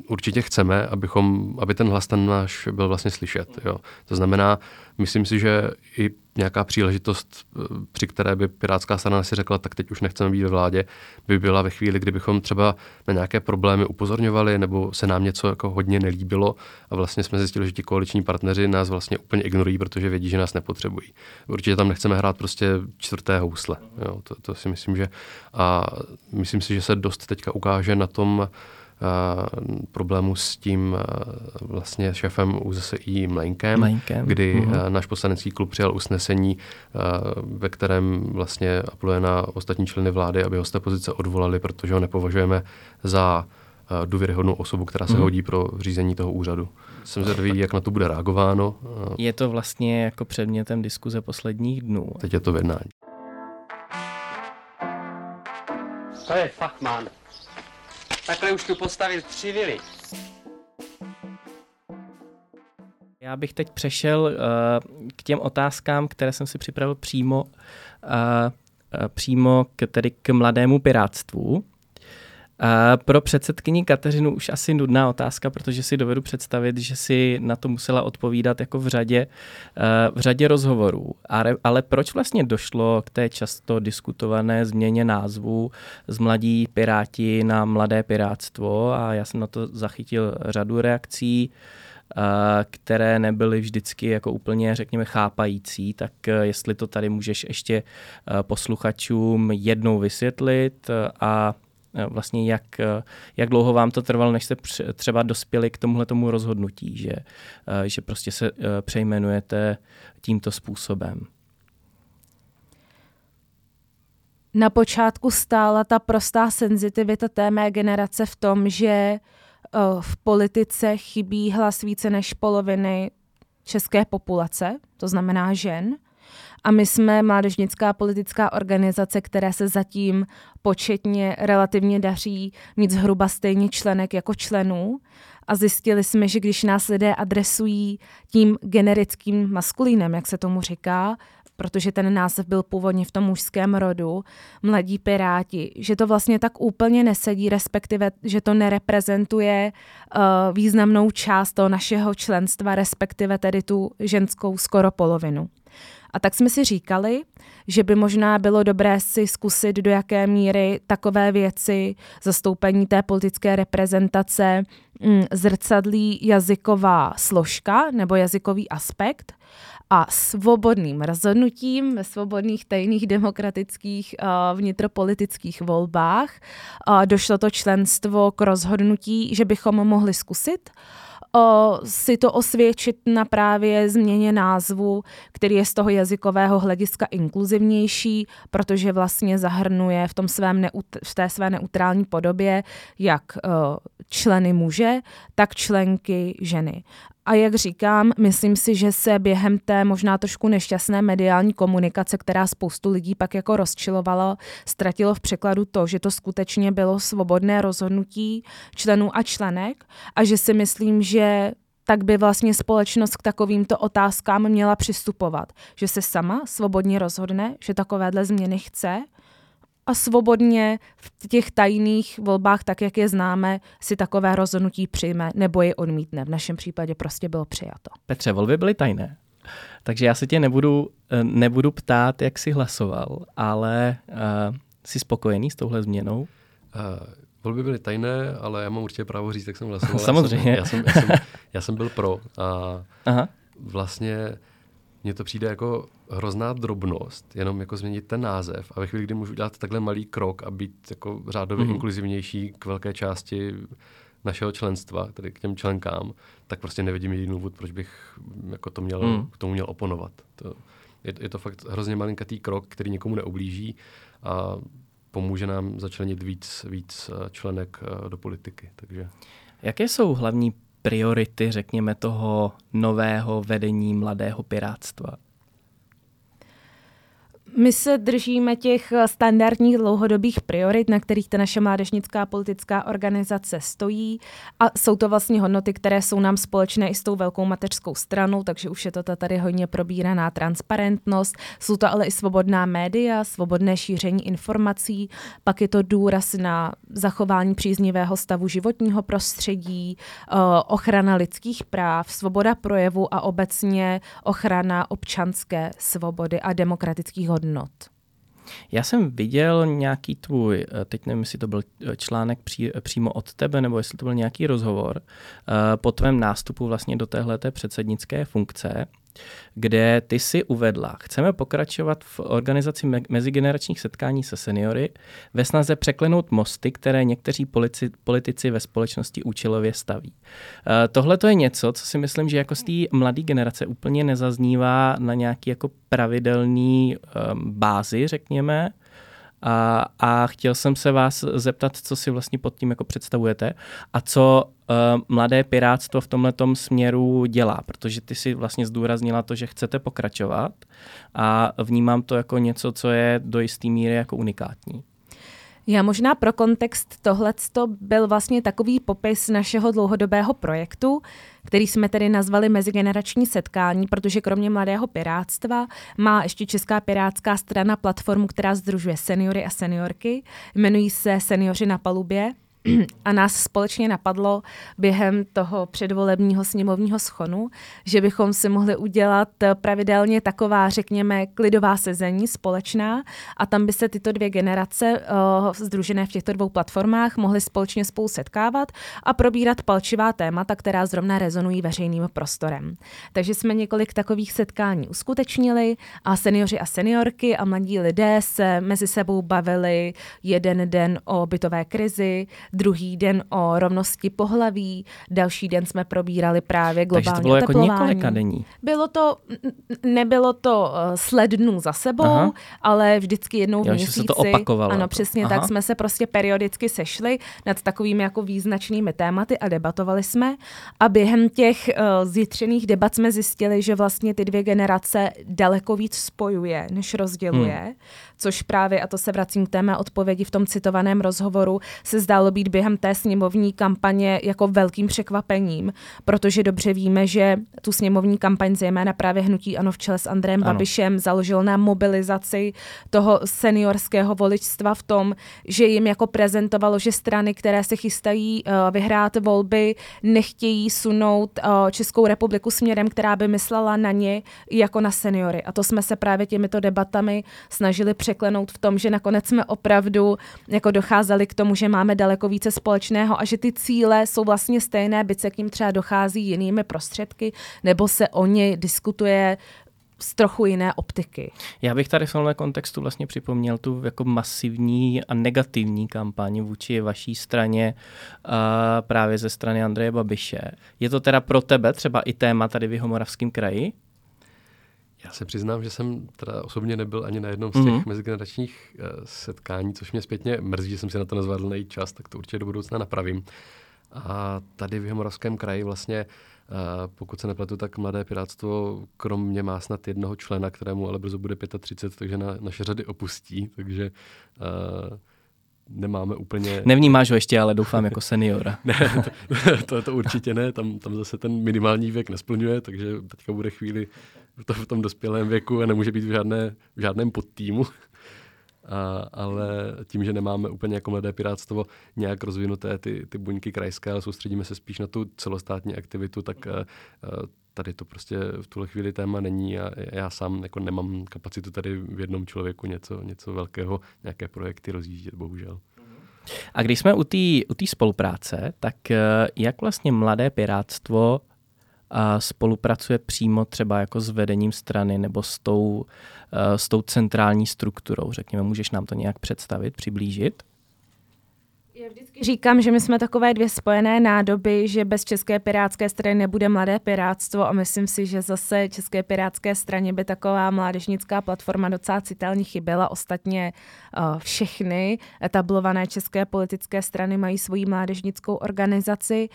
určitě chceme, abychom, aby ten hlas ten náš byl vlastně slyšet. Jo. To znamená, myslím si, že i nějaká příležitost, eh, při které by Pirátská strana si řekla, tak teď už nechceme být ve vládě, by byla ve chvíli, kdybychom třeba na nějaké problémy upozorňovali nebo se nám něco jako hodně nelíbilo a vlastně jsme zjistili, že ti koaliční partneři nás vlastně úplně ignorují, protože vědí, že nás nepotřebují. Určitě tam nechceme hrát prostě čtvrté housle. Jo. To, to si myslím, že a myslím si, že se dost teďka ukáže na tom, problému s tím vlastně šéfem ÚZSI Mlejnkem, Mlejnkem. kdy uh-huh. náš poslanecký klub přijal usnesení, ve kterém vlastně apeluje na ostatní členy vlády, aby ho z té pozice odvolali, protože ho nepovažujeme za důvěryhodnou osobu, která se uh-huh. hodí pro řízení toho úřadu. Jsem zvědavý, jak na to bude reagováno. Je to vlastně jako předmětem diskuze posledních dnů. Teď je to v jednání. To je Fachman. Takhle už tu postavit tři vily. Já bych teď přešel uh, k těm otázkám, které jsem si připravil přímo, uh, uh, přímo k, tedy k mladému pirátstvu. Pro předsedkyni Kateřinu už asi nudná otázka, protože si dovedu představit, že si na to musela odpovídat jako v řadě, eh, v řadě rozhovorů. Ale proč vlastně došlo k té často diskutované změně názvu z Mladí piráti na Mladé pirátstvo? A já jsem na to zachytil řadu reakcí. které nebyly vždycky jako úplně, řekněme, chápající, tak jestli to tady můžeš ještě posluchačům jednou vysvětlit a vlastně jak, jak dlouho vám to trvalo, než jste třeba dospěli k tomuhle tomu rozhodnutí, že, že prostě se přejmenujete tímto způsobem. Na počátku stála ta prostá senzitivita té mé generace v tom, že eh, v politice chybí hlas více než poloviny české populace, to znamená žen. A my jsme mládežnická politická organizace, které se zatím početně relativně daří mít zhruba stejně členek jako členů. A zjistili jsme, že když nás lidé adresují tím generickým maskulínem, jak se tomu říká, protože ten název byl původně v tom mužském rodu, mladí piráti, že to vlastně tak úplně nesedí, respektive, že to nereprezentuje uh, významnou část toho našeho členstva, respektive tedy tu ženskou skoro polovinu. A tak jsme si říkali, že by možná bylo dobré si zkusit, do jaké míry takové věci, zastoupení té politické reprezentace, mm, zrcadlí jazyková složka nebo jazykový aspekt a svobodným rozhodnutím ve svobodných tajných demokratických uh, vnitropolitických volbách uh, došlo to členstvo k rozhodnutí, že bychom mohli zkusit o, si to osvědčit na právě změně názvu, který je z toho jazykového hlediska inkluzivnější, protože vlastně zahrnuje v, tom svém v té své neutrální podobě jak o, členy muže, tak členky ženy. A jak říkám, myslím si, že se během té možná trošku nešťastné mediální komunikace, která spoustu lidí pak jako rozčilovala, ztratilo v překladu to, že to skutečně bylo svobodné rozhodnutí členů a členek a že si myslím, že tak by vlastně společnost k takovýmto otázkám měla přistupovat. Že se sama svobodně rozhodne, že takovéhle změny chce a svobodně v těch tajných volbách, tak jak je známe, si takové rozhodnutí přijme nebo je odmítne. V našem případě prostě bylo přijato. Petře, volby byly tajné. Takže já se tě nebudu, eh, nebudu ptát, jak jsi hlasoval, ale uh, jsi spokojený s touhle změnou? Uh, volby byly tajné, ale já mám určitě právo říct, jak jsem hlasoval. Samozřejmě. [laughs] Já jsem, já, jsem, já, jsem, já jsem byl pro a Aha. vlastně mně to přijde jako hrozná drobnost, jenom jako změnit ten název a ve chvíli, kdy můžu dělat takhle malý krok a být jako řádově mm-hmm. inkluzivnější k velké části našeho členstva, tedy k těm členkám, tak prostě nevidím jediný důvod, proč bych jako to měl, mm. k tomu měl oponovat. To, je, je to fakt hrozně malinkatý krok, který někomu neublíží a pomůže nám začlenit víc, víc eh, členek eh, do politiky. Takže. Jaké jsou hlavní priority, řekněme, toho nového vedení mladého pirátstva? My se držíme těch standardních dlouhodobých priorit, na kterých ta naše mládežnická politická organizace stojí. A jsou to vlastně hodnoty, které jsou nám společné i s tou velkou mateřskou stranou, takže už je to tady hodně probíraná transparentnost, jsou to ale i svobodná média, svobodné šíření informací, pak je to důraz na zachování příznivého stavu životního prostředí, eh, ochrana lidských práv, svoboda projevu a obecně ochrana občanské svobody a demokratických hodnot hodnot. Já jsem viděl nějaký tvůj, eh, teď nevím, jestli to byl eh, článek pří, přímo od tebe, nebo jestli to byl nějaký rozhovor, eh, po tvém nástupu vlastně do téhle předsednické funkce, kde ty si uvedla, chceme pokračovat v organizaci me- mezigeneračních setkání se seniory ve snaze překlenout mosty, které někteří polici- politici ve společnosti účelově staví. E, Tohle to je něco, co si myslím, že jako z té mladé generace úplně nezaznívá na nějaký jako pravidelný um, bázi, řekněme. A, a chtěl jsem se vás zeptat, co si vlastně pod tím jako představujete a co uh, mladé pirátstvo v tomhle směru dělá, protože ty si vlastně zdůraznila to, že chcete pokračovat a vnímám to jako něco, co je do jisté míry jako unikátní. Já možná pro kontext tohle byl vlastně takový popis našeho dlouhodobého projektu, který jsme tedy nazvali Mezigenerační setkání, protože kromě mladého pirátstva má ještě Česká pirátská strana platformu, která združuje seniory a seniorky. Jmenují se Seniori na palubě a nás společně napadlo během toho předvolebního sněmovního schonu, že bychom si mohli udělat pravidelně taková, řekněme, klidová sezení společná a tam by se tyto dvě generace uh, združené v těchto dvou platformách mohly společně spolu setkávat a probírat palčivá témata, která zrovna rezonují veřejným prostorem. Takže jsme několik takových setkání uskutečnili a seniori a seniorky a mladí lidé se mezi sebou bavili jeden den o bytové krizi, druhý den o rovnosti pohlaví, další den jsme probírali právě globální Takže to bylo oteplování. jako několika denní. Bylo to, nebylo to uh, sled dnů za sebou, Aha. ale vždycky jednou v Jo, že měsíci. se to opakovalo Ano, jako. přesně Aha. tak jsme se prostě periodicky sešli nad takovými jako význačnými tématy a debatovali jsme. A během těch uh, zjitřených debat jsme zjistili, že vlastně ty dvě generace daleko víc spojuje, než rozděluje. Hmm. Což právě, a to se vracím k té mé odpovědi v tom citovaném rozhovoru, se zdálo být během té sněmovní kampaně jako velkým překvapením, protože dobře víme, že tu sněmovní kampaň zejména právě hnutí Ano v čele s Andrejem Ano. Babišem založil na mobilizaci toho seniorského voličstva v tom, že jim jako prezentovalo, že strany, které se chystají uh, vyhrát volby, nechtějí sunout uh, Českou republiku směrem, která by myslela na ně jako na seniory. A to jsme se právě těmito debatami snažili překlenout v tom, že nakonec jsme opravdu jako docházeli k tomu, že máme daleko více společného a že ty cíle jsou vlastně stejné, byť se k ním třeba dochází jinými prostředky, nebo se o ně diskutuje z trochu jiné optiky. Já bych tady v tomhle kontextu vlastně připomněl tu jako masivní a negativní kampaň vůči vaší straně uh, právě ze strany Andreje Babiše. Je to teda pro tebe třeba i téma tady v Jihomoravském kraji? Já se přiznám, že jsem teda osobně nebyl ani na jednom z těch Mhm. mm-hmm. mezigeneračních uh, setkání, což mě zpětně mrzí, že jsem si na to nezvládl najít čas, tak to určitě do budoucna napravím. A tady v Jihomoravském kraji vlastně, uh, pokud se nepletu, tak Mladé Pirátstvo kromě má snad jednoho člena, kterému ale brzo bude 35, takže na, naše řady opustí, takže uh, nemáme úplně... Nevnímáš ho ještě, ale doufám jako seniora. [laughs] Ne, to, to, to určitě ne, tam, tam zase ten minimální věk nesplňuje, takže teďka bude chvíli to, v tom dospělém věku a nemůže být v, žádné, v žádném podtýmu. A, ale tím, že nemáme úplně jako mladé pirátstvo nějak rozvinuté ty, ty buňky krajské, ale soustředíme se spíš na tu celostátní aktivitu, tak uh, tady to prostě v tuhle chvíli téma není a já sám jako nemám kapacitu tady v jednom člověku něco, něco velkého, nějaké projekty rozjíždět, bohužel. A když jsme u té u spolupráce, tak eh, jak vlastně mladé pirátstvo a spolupracuje přímo třeba jako s vedením strany nebo s tou, eh, s tou centrální strukturou, řekněme, můžeš nám to nějak představit, přiblížit? Já vždycky říkám, že my jsme takové dvě spojené nádoby, že bez České pirátské strany nebude mladé pirátstvo a myslím si, že zase České pirátské straně by taková mládežnická platforma docela citelně chyběla. Ostatně uh, všechny etablované české politické strany mají svoji mládežnickou organizaci.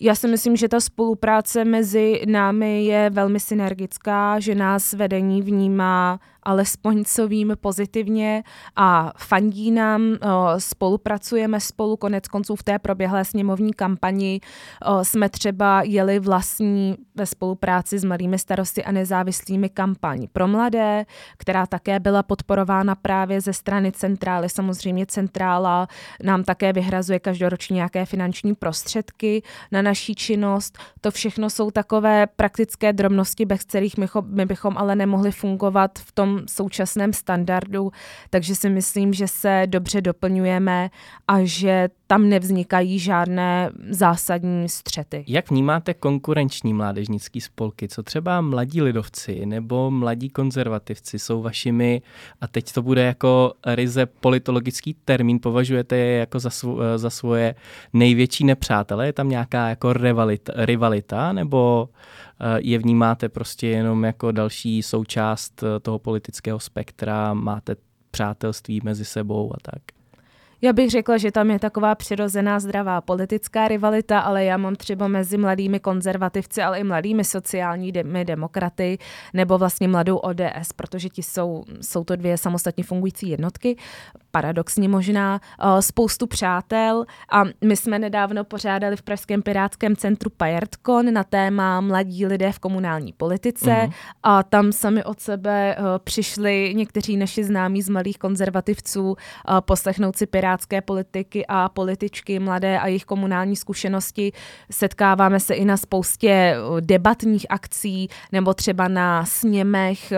Já si myslím, že ta spolupráce mezi námi je velmi synergická, že nás vedení vnímá alespoň co vím pozitivně a fandí nám, o, spolupracujeme spolu, konec konců v té proběhlé sněmovní kampani o, jsme třeba jeli vlastní ve spolupráci s mladými starosty a nezávislými kampaň pro mladé, která také byla podporována právě ze strany centrály. Samozřejmě centrála nám také vyhrazuje každoročně nějaké finanční prostředky na naší činnost. To všechno jsou takové praktické drobnosti, bez kterých my bychom ale nemohli fungovat v tom současném standardu, takže si myslím, že se dobře doplňujeme a že tam nevznikají žádné zásadní střety. Jak vnímáte konkurenční mládežnický spolky? Co třeba mladí lidovci nebo mladí konzervativci jsou vašimi, a teď to bude jako ryze politologický termín, považujete je jako za, svo, za svoje největší nepřátele? Je tam nějaká jako rivalita, rivalita nebo je vnímáte prostě jenom jako další součást toho politického spektra, máte přátelství mezi sebou a tak? Já bych řekla, že tam je taková přirozená zdravá politická rivalita, ale já mám třeba mezi mladými konzervativci, ale i mladými sociálními demokraty nebo vlastně mladou ODS, protože ti jsou, jsou to dvě samostatně fungující jednotky. paradoxně možná uh, spoustu přátel a my jsme nedávno pořádali v Pražském pirátském centru Pajertkon na téma mladí lidé v komunální politice mm-hmm. a tam sami od sebe uh, přišli někteří naši známí z malých konzervativců uh, poslechnout si pirátské politiky a političky mladé a jejich komunální zkušenosti. Setkáváme se i na spoustě debatních akcí nebo třeba na sněmech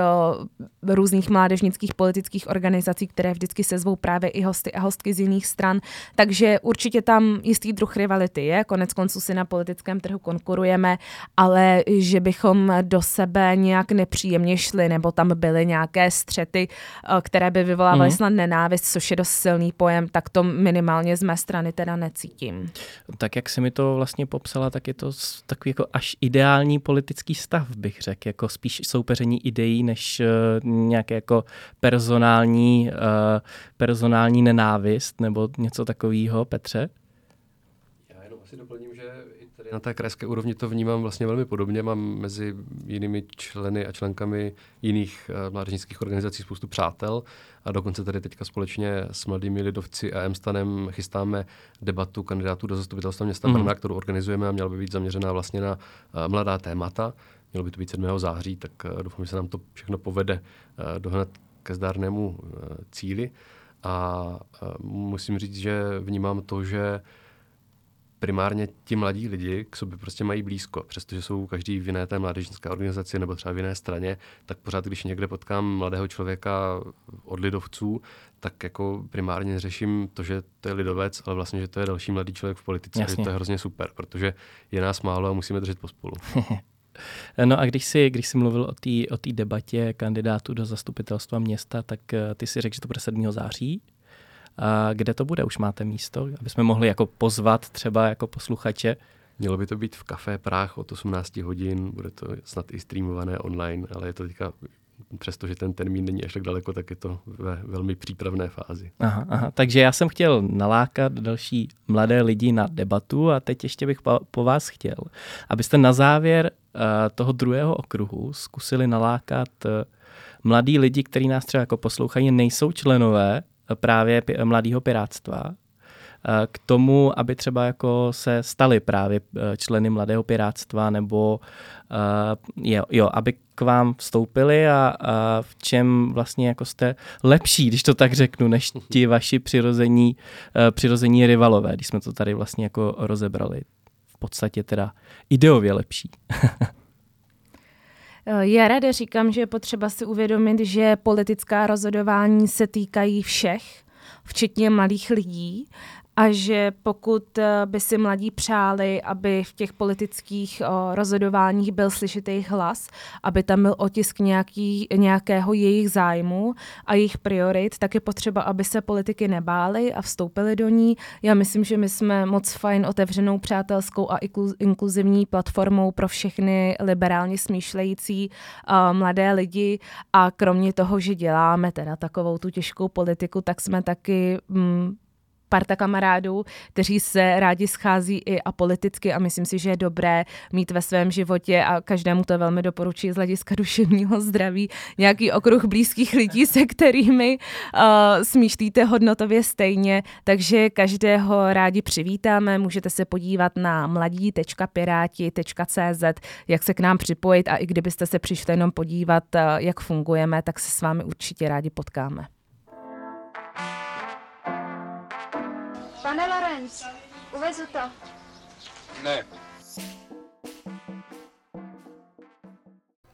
různých mládežnických politických organizací, které vždycky sezvou právě i hosty a hostky z jiných stran. Takže určitě tam jistý druh rivality je. Konec konců si na politickém trhu konkurujeme, ale že bychom do sebe nějak nepříjemně šli, nebo tam byly nějaké střety, které by vyvolávaly mm. snad nenávist, což je dost silný pojem, tak to minimálně z mé strany teda necítím. Tak jak si mi to vlastně popsala, tak je to takový jako až ideální politický stav, bych řekl, jako spíš soupeření ideí, než uh, nějaké jako personální, uh, personální nenávist nebo něco takového, Petře? Já jenom asi doplním, na té krajské úrovni to vnímám vlastně velmi podobně. Mám mezi jinými členy a členkami jiných uh, mládežnických organizací spoustu přátel a dokonce tady teďka společně s mladými lidovci a M-stanem chystáme debatu kandidátů do zastupitelstva města Brna, mm. kterou organizujeme a měla by být zaměřená vlastně na uh, mladá témata. Mělo by to být 7. září, tak uh, doufám, že se nám to všechno povede dohnat ke zdárnému cíli. A musím říct, že vnímám to, že primárně ti mladí lidi k sobě prostě mají blízko. Přestože jsou každý v jiné té mládežnické organizaci nebo třeba v jiné straně, tak pořád, když někde potkám mladého člověka od lidovců, tak jako primárně řeším to, že to je lidovec, ale vlastně, že to je další mladý člověk v politice. Jasně. Že to je hrozně super, protože je nás málo a musíme držet pospolu. [laughs] No a když jsi, když jsi mluvil o té o debatě kandidátů do zastupitelstva města, tak eh, ty si řekl, že to bude 7. září. A kde to bude? Už máte místo, aby jsme mohli jako pozvat třeba jako posluchače? Mělo by to být v Café Práh od 18 hodin, bude to snad i streamované online, ale je to teďka přestože ten termín není až tak daleko, tak je to ve velmi přípravné fázi. Aha, aha. Takže já jsem chtěl nalákat další mladé lidi na debatu a teď ještě bych po, po vás chtěl, abyste na závěr uh, toho druhého okruhu zkusili nalákat uh, mladí lidi, kteří nás třeba jako poslouchají, nejsou členové právě mladého pirátstva, k tomu, aby třeba jako se stali právě členy mladého pirátstva nebo jo, jo, aby k vám vstoupili a, a v čem vlastně jako jste lepší, když to tak řeknu, než ti vaši přirození, přirození rivalové, když jsme to tady vlastně jako rozebrali. V podstatě teda ideově lepší. [laughs] Já ráda říkám, že je potřeba si uvědomit, že politická rozhodování se týkají všech, včetně malých lidí a že pokud eh, by si mladí přáli, aby v těch politických o, rozhodováních byl slyšet jejich hlas, aby tam byl otisk nějaký, nějakého jejich zájmu a jejich priorit, tak je potřeba, aby se politiky nebáli a vstoupili do ní. Já myslím, že my jsme moc fajn otevřenou přátelskou a inkluzivní platformou pro všechny liberálně smýšlející uh, mladé lidi a kromě toho, že děláme teda takovou tu těžkou politiku, tak jsme taky mm, parta kamarádů, kteří se rádi schází i apoliticky a myslím si, že je dobré mít ve svém životě a každému to velmi doporučuji z hlediska [laughs] duševního zdraví nějaký okruh blízkých lidí, se kterými uh, smýšlíte hodnotově stejně, takže každého rádi přivítáme, můžete se podívat na mladí.piráti.cz, jak se k nám připojit. A i kdybyste se přišli jenom podívat, uh, jak fungujeme, tak se s vámi určitě rádi potkáme. Pane Lorenz, uvezu to. Ne.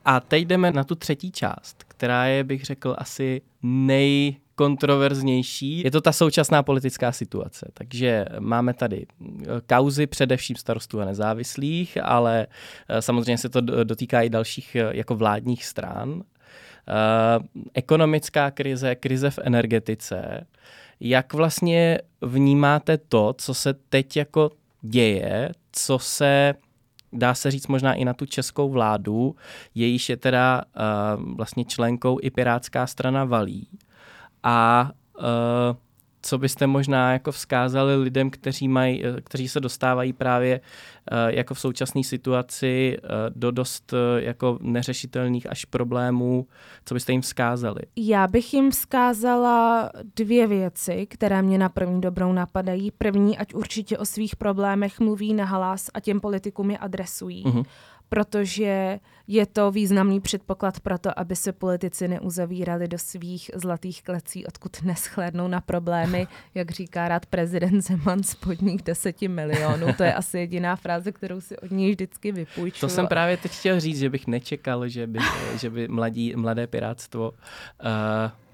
A teď jdeme na tu třetí část, která je, bych řekl, asi nejkontroverznější. Je to ta současná politická situace. Takže máme tady eh, kauzy především starostů a nezávislých, ale eh, samozřejmě se to dotýká i dalších eh, jako vládních stran. Ekonomická krize, krize v energetice, jak vlastně vnímáte to, co se teď jako děje, co se dá se říct možná i na tu českou vládu, jejíž je teda uh, vlastně členkou i Pirátská strana valí. A uh, co byste možná jako vzkázali lidem, kteří, mají, kteří se dostávají právě jako v současné situaci do dost jako neřešitelných až problémů, co byste jim vzkázali? Já bych jim vzkázala dvě věci, které mě na první dobrou napadají. První, ať určitě o svých problémech mluví na hlas a těm politikům je adresují. Uh-huh protože je to významný předpoklad pro to, aby se politici neuzavírali do svých zlatých klecí, odkud neschlédnou na problémy, [laughs] jak říká rád prezident Zeman, spodních deseti milionů. To je asi jediná fráze, kterou si od něj vždycky vypůjčuju. To jsem právě teď chtěl říct, že bych nečekal, že by, že by mladí, mladé pirátstvo uh,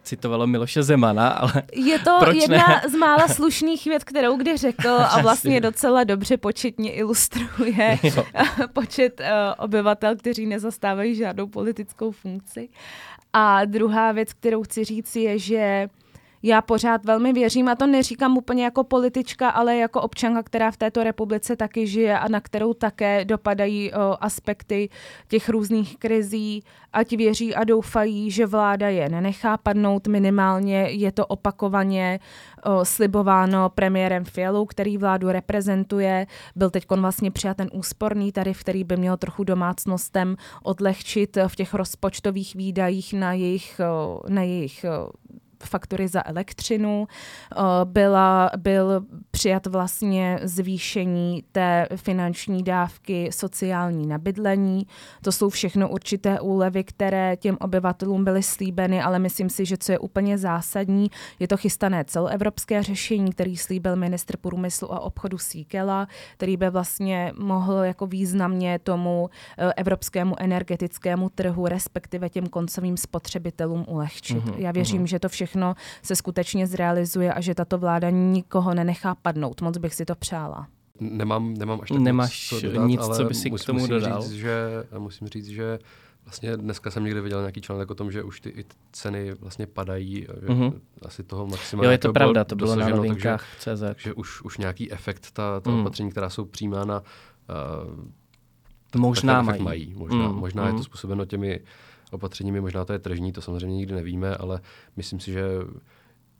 citovalo Miloše Zemana, ale Je to [laughs] jedna ne? z mála slušných věd, kterou kdy řekl a vlastně docela dobře početně ilustruje [laughs] počet uh, obyvatel, kteří nezastávají žádnou politickou funkci. A druhá věc, kterou chci říct, je, že já pořád velmi věřím, a to neříkám úplně jako politička, ale jako občanka, která v této republice taky žije a na kterou také dopadají o, aspekty těch různých krizí, ať věří a doufají, že vláda je nenechá padnout, minimálně je to opakovaně o, slibováno premiérem Fialou, který vládu reprezentuje. Byl teď vlastně přijat ten úsporný tarif, který by měl trochu domácnostem odlehčit v těch rozpočtových výdajích na jejich, na jejich faktury za elektřinu, eh, byla, byl přijat vlastně zvýšení té finanční dávky sociální na bydlení. To jsou všechno určité úlevy, které těm obyvatelům byly slíbeny, ale myslím si, že co je úplně zásadní, je to chystané celoevropské řešení, který slíbil ministr průmyslu a obchodu Síkela, který by vlastně mohl jako významně tomu eh, evropskému energetickému trhu, respektive těm koncovým spotřebitelům ulehčit. Mm-hmm, Já věřím, mm-hmm. že to všechno se skutečně zrealizuje a že tato vláda nikoho nenechá padnout. Moc bych si to přála. Nemám, nemám až tak Nemáš nic, co, dodat, nic, co by si k tomu musím dodal. Říct, že, musím říct, že vlastně dneska jsem někde viděl nějaký článek o tom, že už ty i ceny vlastně padají, mm-hmm. asi toho maximálně. Jo, je to pravda, to bylo na novinkách CZ. Takže už, už nějaký efekt, ta, ta mm. opatření, která jsou přijímána, uh, možná mají. mají. Možná, mm. možná mm. je to mhm. způsobeno těmi opatřeními, možná to je tržní, to samozřejmě nikdy nevíme, ale myslím si, že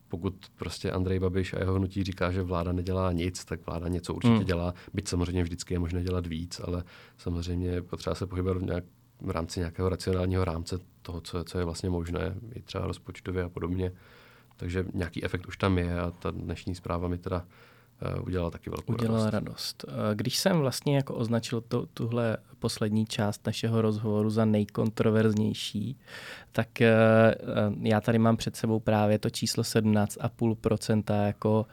pokud prostě Andrej Babiš a jeho hnutí říká, že vláda nedělá nic, tak vláda něco určitě hmm. dělá. Byť samozřejmě vždycky je možné dělat víc, ale samozřejmě potřeba se pohybovat v, nějak, v rámci nějakého racionálního rámce toho, co, co je vlastně možné, i třeba rozpočtově a podobně. Takže nějaký efekt už tam je a ta dnešní zpráva mi teda udělala taky velkou udělala radost. radost. Eh, když jsem vlastně jako označil to, tuhle poslední část našeho rozhovoru za nejkontroverznější, tak uh, já tady mám před sebou právě to číslo 17,5% jako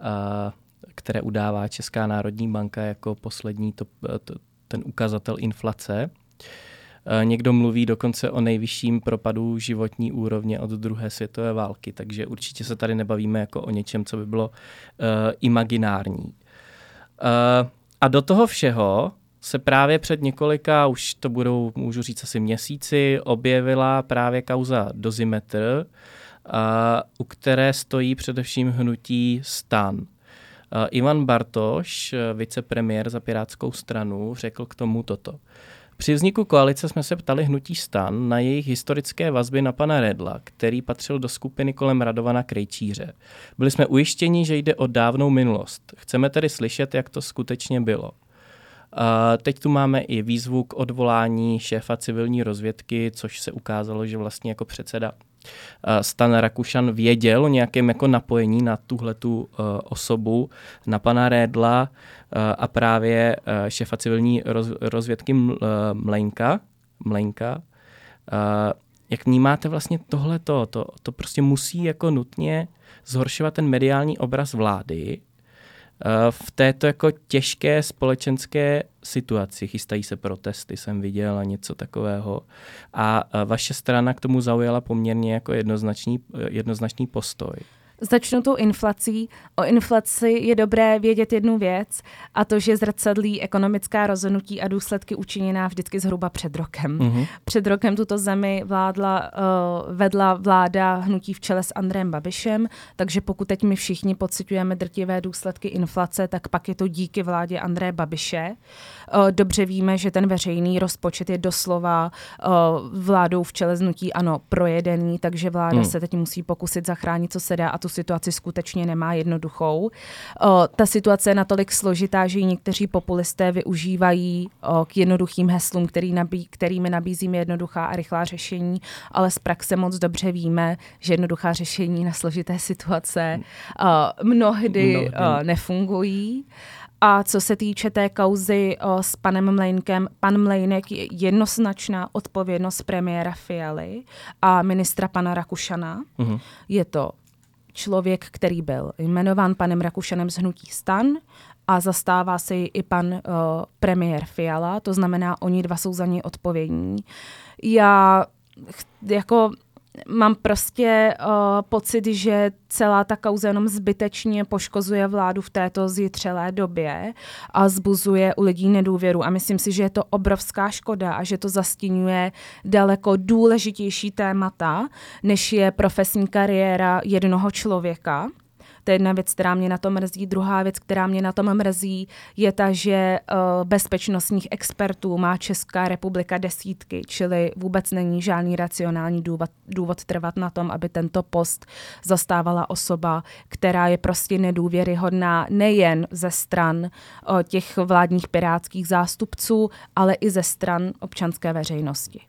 uh, které udává Česká národní banka jako poslední to, to, ten ukazatel inflace. Eh, někdo mluví dokonce o nejvyšším propadu životní úrovně od druhé světové války, takže určitě se tady nebavíme jako o něčem, co by bylo uh, imaginární. Uh, a do toho všeho se právě před několika, už to budou, můžu říct asi měsíci, objevila právě kauza Dozimetr, uh, u které stojí především hnutí STAN. Ivan Bartoš, vicepremiér za Pirátskou stranu, řekl k tomu toto. Při vzniku koalice jsme se ptali hnutí stan na jejich historické vazby na pana Redla, který patřil do skupiny kolem Radovana Krejčíře. Byli jsme ujištěni, že jde o dávnou minulost. Chceme tedy slyšet, jak to skutečně bylo. A teď tu máme i výzvu k odvolání šéfa civilní rozvědky, což se ukázalo, že vlastně jako předseda Stan Rakušan věděl o nějakém jako napojení na tuhletu uh, osobu, na pana Rédla uh, a právě šefa civilní roz, rozvědky Mlenka. Mlenka. Jak vnímáte vlastně tohleto? To, to prostě musí jako nutně zhoršovat ten mediální obraz vlády, Eh, v této jako těžké společenské situaci, chystají se protesty, jsem viděl a něco takového. A eh, vaše strana k tomu zaujala poměrně jako jednoznačný, eh, jednoznačný postoj. Začnu tou inflací. O inflaci je dobré vědět jednu věc a to, že zrcadlí ekonomická rozhodnutí a důsledky učiněná vždycky zhruba před rokem. Mm-hmm. Před rokem tuto zemi vládla, uh, vedla vláda hnutí v čele s Andrem Babišem, takže pokud teď my všichni pocitujeme drtivé důsledky inflace, tak pak je to díky vládě André Babiše. Uh, dobře víme, že ten veřejný rozpočet je doslova uh, vládou v čele s hnutí ano projedený, takže vláda mm. se teď musí pokusit zachránit, co se dá a to tu situaci skutečně nemá jednoduchou. O, ta situace je natolik složitá, že ji někteří populisté využívají o, k jednoduchým heslům, který nabí, kterými nabízíme jednoduchá a rychlá řešení, ale z praxe moc dobře víme, že jednoduchá řešení na složité situace o, mnohdy, mnohdy. O, nefungují. A co se týče té kauzy o, s panem Mlejnkem, pan Mlejnek je jednoznačná odpovědnost premiéra Fialy a ministra pana Rakušana. Uh-huh. Je to člověk, který byl jmenován panem Rakušanem z Hnutí stan a zastává se i pan uh, premiér Fiala, to znamená, oni dva jsou za něj odpovědní. Já jako mám prostě uh, pocit, že celá ta kauza jenom zbytečně poškozuje vládu v této zjitřelé době a zbuzuje u lidí nedůvěru. A myslím si, že je to obrovská škoda a že to zastínuje daleko důležitější témata, než je profesní kariéra jednoho člověka. To je jedna věc, která mě na tom mrzí. Druhá věc, která mě na tom mrzí, je ta, že uh, bezpečnostních expertů má Česká republika desítky, čili vůbec není žádný racionální důvod, důvod trvat na tom, aby tento post zastávala osoba, která je prostě nedůvěryhodná nejen ze stran uh, těch vládních pirátských zástupců, ale i ze stran občanské veřejnosti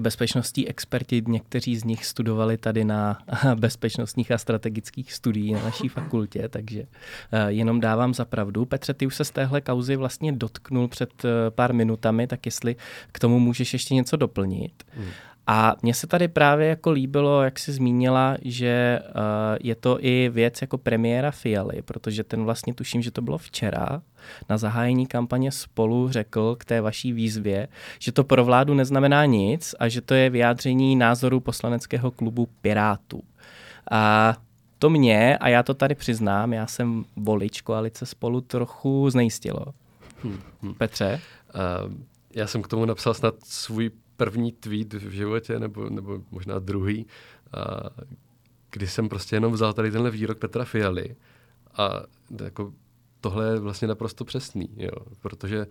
bezpečnostní experti, někteří z nich studovali tady na [laughs] bezpečnostních a strategických studiích na naší fakultě, takže eh, jenom dávám za pravdu. Petře, ty už se z téhle kauzy vlastně dotknul před eh, pár minutami, tak jestli k tomu můžeš ještě něco doplnit. Hmm. A mně se tady právě jako líbilo, jak jsi zmínila, že uh, je to i věc jako premiéra Fialy, protože ten vlastně tuším, že to bylo včera, na zahájení kampaně spolu řekl k té vaší výzvě, že to pro vládu neznamená nic a že to je vyjádření názoru poslaneckého klubu Pirátů. A to mě, a já to tady přiznám, já jsem volič koalice spolu trochu znejistilo. Hmm, hmm. Petře? Uh, já jsem k tomu napsal snad svůj první tweet v životě, nebo, nebo možná druhý, a, kdy jsem prostě jenom vzal tady tenhle výrok Petra Fialy a jako tohle je vlastně naprosto přesný, jo, protože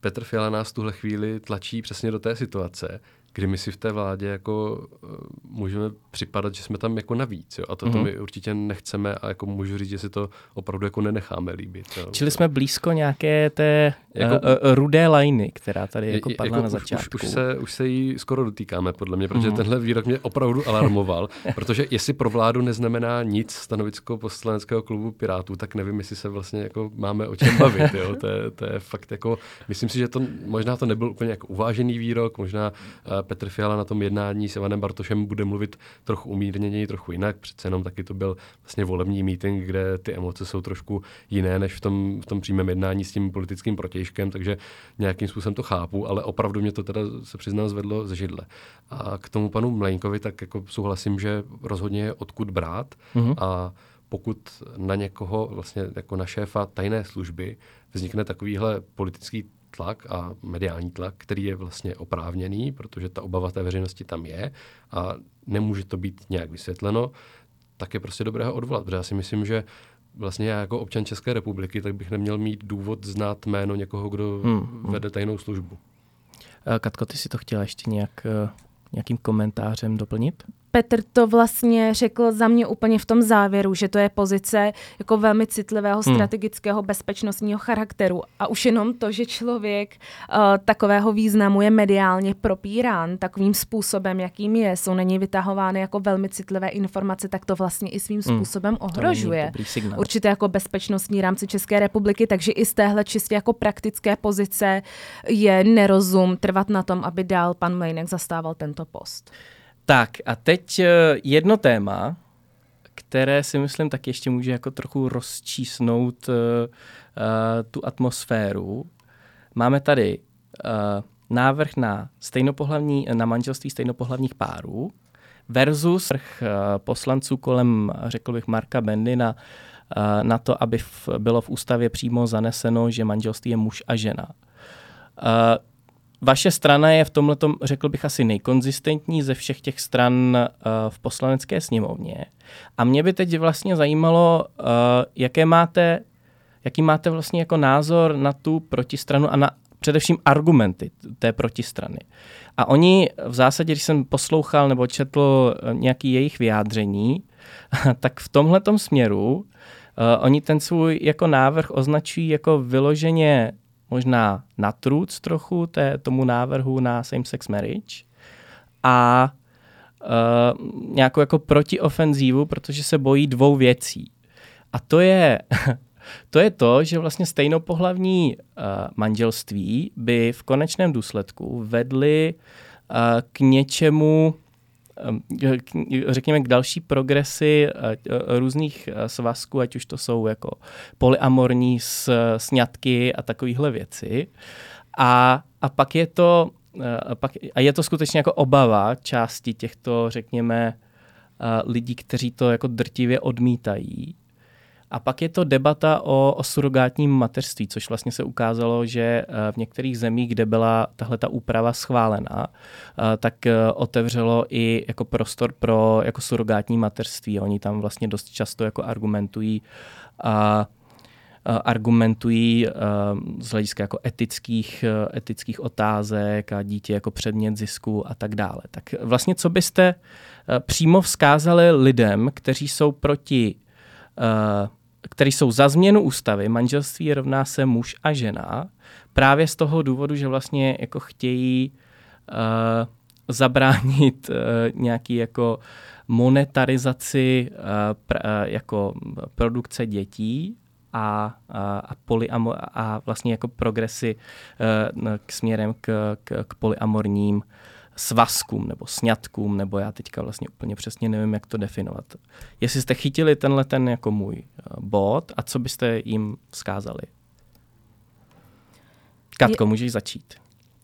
Petr Fiala nás tuhle chvíli tlačí přesně do té situace, kdy my si v té vládě jako uh, můžeme připadat, že jsme tam jako navíc. Jo? A to, mm-hmm. to mhm. my určitě nechceme a jako můžu říct, že si to opravdu jako nenecháme líbit. Jo? Čili jsme blízko nějaké té jako, uh, uh, rudé lajny, která tady jako padla jako na začátku. Už, už, se, už se jí skoro dotýkáme, podle mě, protože mm-hmm. tenhle výrok mě opravdu alarmoval, [laughs] protože jestli pro vládu neznamená nic stanovisko poslaneckého klubu Pirátů, tak nevím, jestli se vlastně jako máme o čem bavit. Jo? To, je, to je fakt jako, myslím si, že to možná to nebyl úplně jako uvážený výrok, možná uh, Petr Fiala na tom jednání s Ivanem Bartošem bude mluvit trochu umírněněji, trochu jinak. Přece jenom taky to byl vlastně volební meeting, kde ty emoce jsou trošku jiné než v tom, v tom přímém jednání s tím politickým protějškem, takže nějakým způsobem to chápu, ale opravdu mě to teda se přiznám zvedlo ze židle. A k tomu panu Mlejnkovi tak jako souhlasím, že rozhodně je odkud brát mm-hmm. a pokud na někoho, vlastně jako na šéfa tajné služby, vznikne takovýhle politický tlak a mediální tlak, který je vlastně oprávněný, protože ta obava té veřejnosti tam je a nemůže to být nějak vysvětleno, tak je prostě dobré ho odvolat. Protože já si myslím, že vlastně já jako občan České republiky, tak bych neměl mít důvod znát jméno někoho, kdo hmm, hmm. vede tajnou službu. Katko, ty si to chtěla ještě nějak, eh, nějakým komentářem doplnit? Petr to vlastně řekl za mě úplně v tom závěru, že to je pozice jako velmi citlivého hmm. strategického bezpečnostního charakteru. A už jenom to, že člověk uh, takového významu je mediálně propírán takovým způsobem, jakým je, jsou na něj vytahovány jako velmi citlivé informace, tak to vlastně i svým hmm. způsobem ohrožuje. Určitě jako bezpečnostní rámci České republiky, takže i z téhle čistě jako praktické pozice je nerozum trvat na tom, aby dál pan Mlejnek zastával tento post. Tak a teď eh, jedno téma, které si myslím tak ještě může jako trochu rozčísnout uh, tu atmosféru. Máme tady uh, návrh na stejnopohlavní, na manželství stejnopohlavních párů versus uh, poslanců kolem, řekl bych, Marka Bendy na, uh, na to, aby v, bylo v ústavě přímo zaneseno, že manželství je muž a žena. Uh, vaše strana je v tomhle, řekl bych, asi nejkonzistentní ze všech těch stran uh, v poslanecké sněmovně. A mě by teď vlastně zajímalo, uh, jaké máte, jaký máte vlastně jako názor na tu protistranu a na především argumenty té protistrany. A oni v zásadě, když jsem poslouchal nebo četl eh, nějaký jejich vyjádření, [laughs] tak v tomhletom směru uh, oni ten svůj jako návrh označují jako vyloženě možná natruc trochu té, tomu návrhu na same-sex marriage a uh, nějakou jako protiofenzívu, protože se bojí dvou věcí. A to je [laughs] to je to, že vlastně stejnopohlavní uh, manželství by v konečném důsledku vedly uh, k něčemu, řekněme, k další progresi uh, různých uh, svazků, ať už to jsou jako polyamorní sňatky a takovéhle věci. A, a pak je to a, pak, a je to skutečně jako obava části těchto, řekněme, lidí, kteří to jako drtivě odmítají, a pak je to debata o, o surrogátním mateřství, což vlastně se ukázalo, že eh, v některých zemích, kde byla tahle ta úprava schválena, eh, tak eh, otevřelo i jako prostor pro jako surrogátní mateřství. Oni tam vlastně dost často jako argumentují a argumentují z hlediska jako etických, etických otázek a dítě jako předmět zisku a tak dále. Tak vlastně co byste přímo vzkázali lidem, kteří jsou proti které jsou za změnu ústavy, manželství rovná se muž a žena, právě z toho důvodu, že vlastně jako chtějí uh, zabránit uh, nějaký jako monetarizaci uh, pr, uh, jako produkce dětí a, a, a, a vlastně jako progresy uh, k směrem k, k, k polyamorním svazkům nebo sňatkům, nebo já teďka vlastně úplně přesně nevím, jak to definovat. Jestli jste chytili tenhle ten jako můj eh, bod a co byste jim vzkázali? Katko, Je, můžeš začít.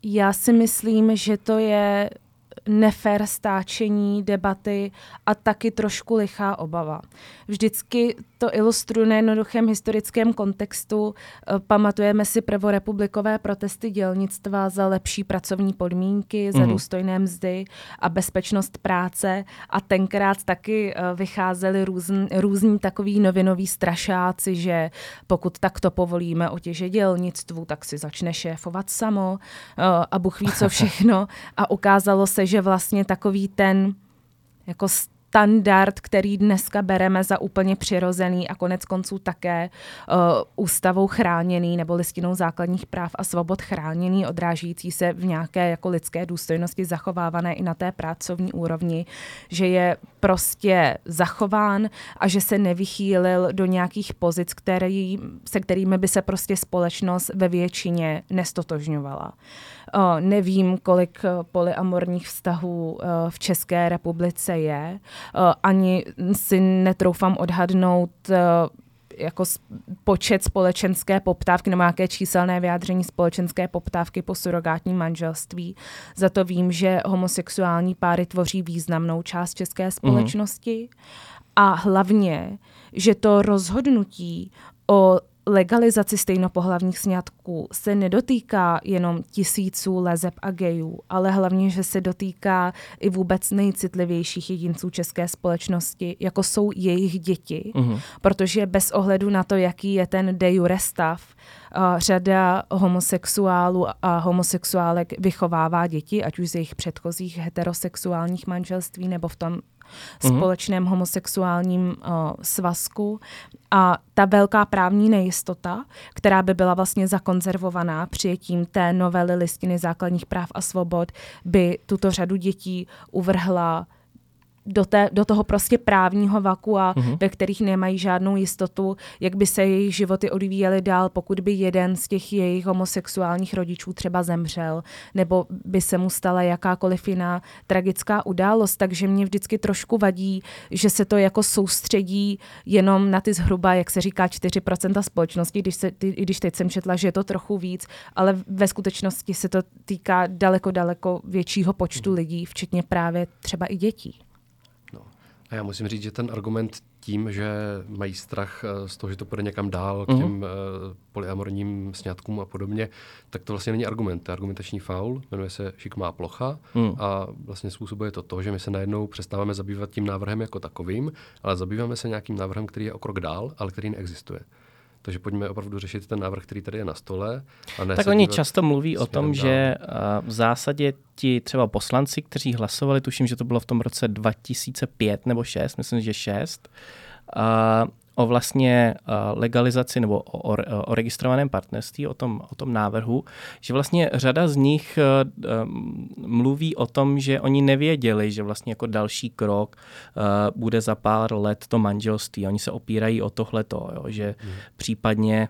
Já si myslím, že to je nefér stáčení debaty a taky trošku lichá obava. Vždycky to ilustruje na jednoduchém historickém kontextu. Eh, pamatujeme si prvorepublikové protesty dělnictva za lepší pracovní podmínky, za mm. důstojné mzdy a bezpečnost práce a tenkrát taky eh, vycházeli různ, různí takový novinoví strašáci, že pokud takto povolíme otěže dělnictvu, tak si začne šéfovat samo eh, a Bůh ví co [laughs] všechno. A ukázalo se, že vlastně takový ten jako standard, který dneska bereme za úplně přirozený a konec konců také uh, ústavou chráněný nebo listinou základních práv a svobod chráněný, odrážící se v nějaké jako lidské důstojnosti zachovávané i na té pracovní úrovni, že je prostě zachován a že se nevychýlil do nějakých pozic, který, se kterými by se prostě společnost ve většině nestotožňovala. Uh, nevím, kolik polyamorních vztahů uh, v České republice je. Eh, ani si netroufám odhadnout eh, jako počet společenské poptávky nebo nějaké číselné vyjádření společenské poptávky po surrogátním manželství. Za to vím, že homosexuální páry tvoří významnou část české společnosti mm. a hlavně, že to rozhodnutí o legalizaci stejnopohlavních sňatků se nedotýká jenom tisíců lezeb a gejů, ale hlavně, že se dotýká i vůbec nejcitlivějších jedinců české společnosti, jako jsou jejich děti, uh-huh. protože bez ohledu na to, jaký je ten de jure stav, uh, řada homosexuálů a homosexuálek vychovává děti, ať už z jejich předchozích heterosexuálních manželství nebo v tom mm-hmm. homosexuálním uh, svazku. A ta velká právní nejistota, která by byla vlastně zakonzervovaná přijetím té novely listiny základních práv a svobod, by tuto řadu dětí uvrhla do, té, do toho prostě právního vakua, uh-huh. ve kterých nemají žádnou jistotu, jak by se jejich životy odvíjely dál, pokud by jeden z těch jejich homosexuálních rodičů třeba zemřel, nebo by se mu stala jakákoliv jiná tragická událost. Takže mě vždycky trošku vadí, že se to jako soustředí jenom na ty zhruba, jak se říká, 4% společnosti, když, se, i když teď jsem četla, že je to trochu víc, ale ve skutečnosti se to týká daleko, daleko většího počtu mhm. lidí, včetně právě třeba i dětí. A já musím říct, že ten argument tím, že mají strach eh, z toho, že to půjde někam dál k mhm. těm uh, polyamorním sňatkům a podobně, tak to vlastně není argument. To je argumentační faul, jmenuje se šikmá plocha mm. a vlastně způsobuje to to, že my se najednou přestáváme zabývat tím návrhem jako takovým, ale zabýváme se nějakým návrhem, který je o krok dál, ale který neexistuje. Takže pojďme opravdu řešit ten návrh, který tady je na stole. A ne tak oni dívat často mluví o tom, že dál. a, v zásadě ti třeba poslanci, kteří hlasovali, tuším, že to bylo v tom roce 2005 nebo 6, myslím, že 6, a, o vlastně a, legalizaci nebo o, o, o registrovaném partnerství, o tom, o tom návrhu, že vlastně řada z nich a, a, mluví o tom, že oni nevěděli, že vlastně jako další krok bude za pár let to manželství. Oni se opírají o tohleto, jo, že Hmm. případně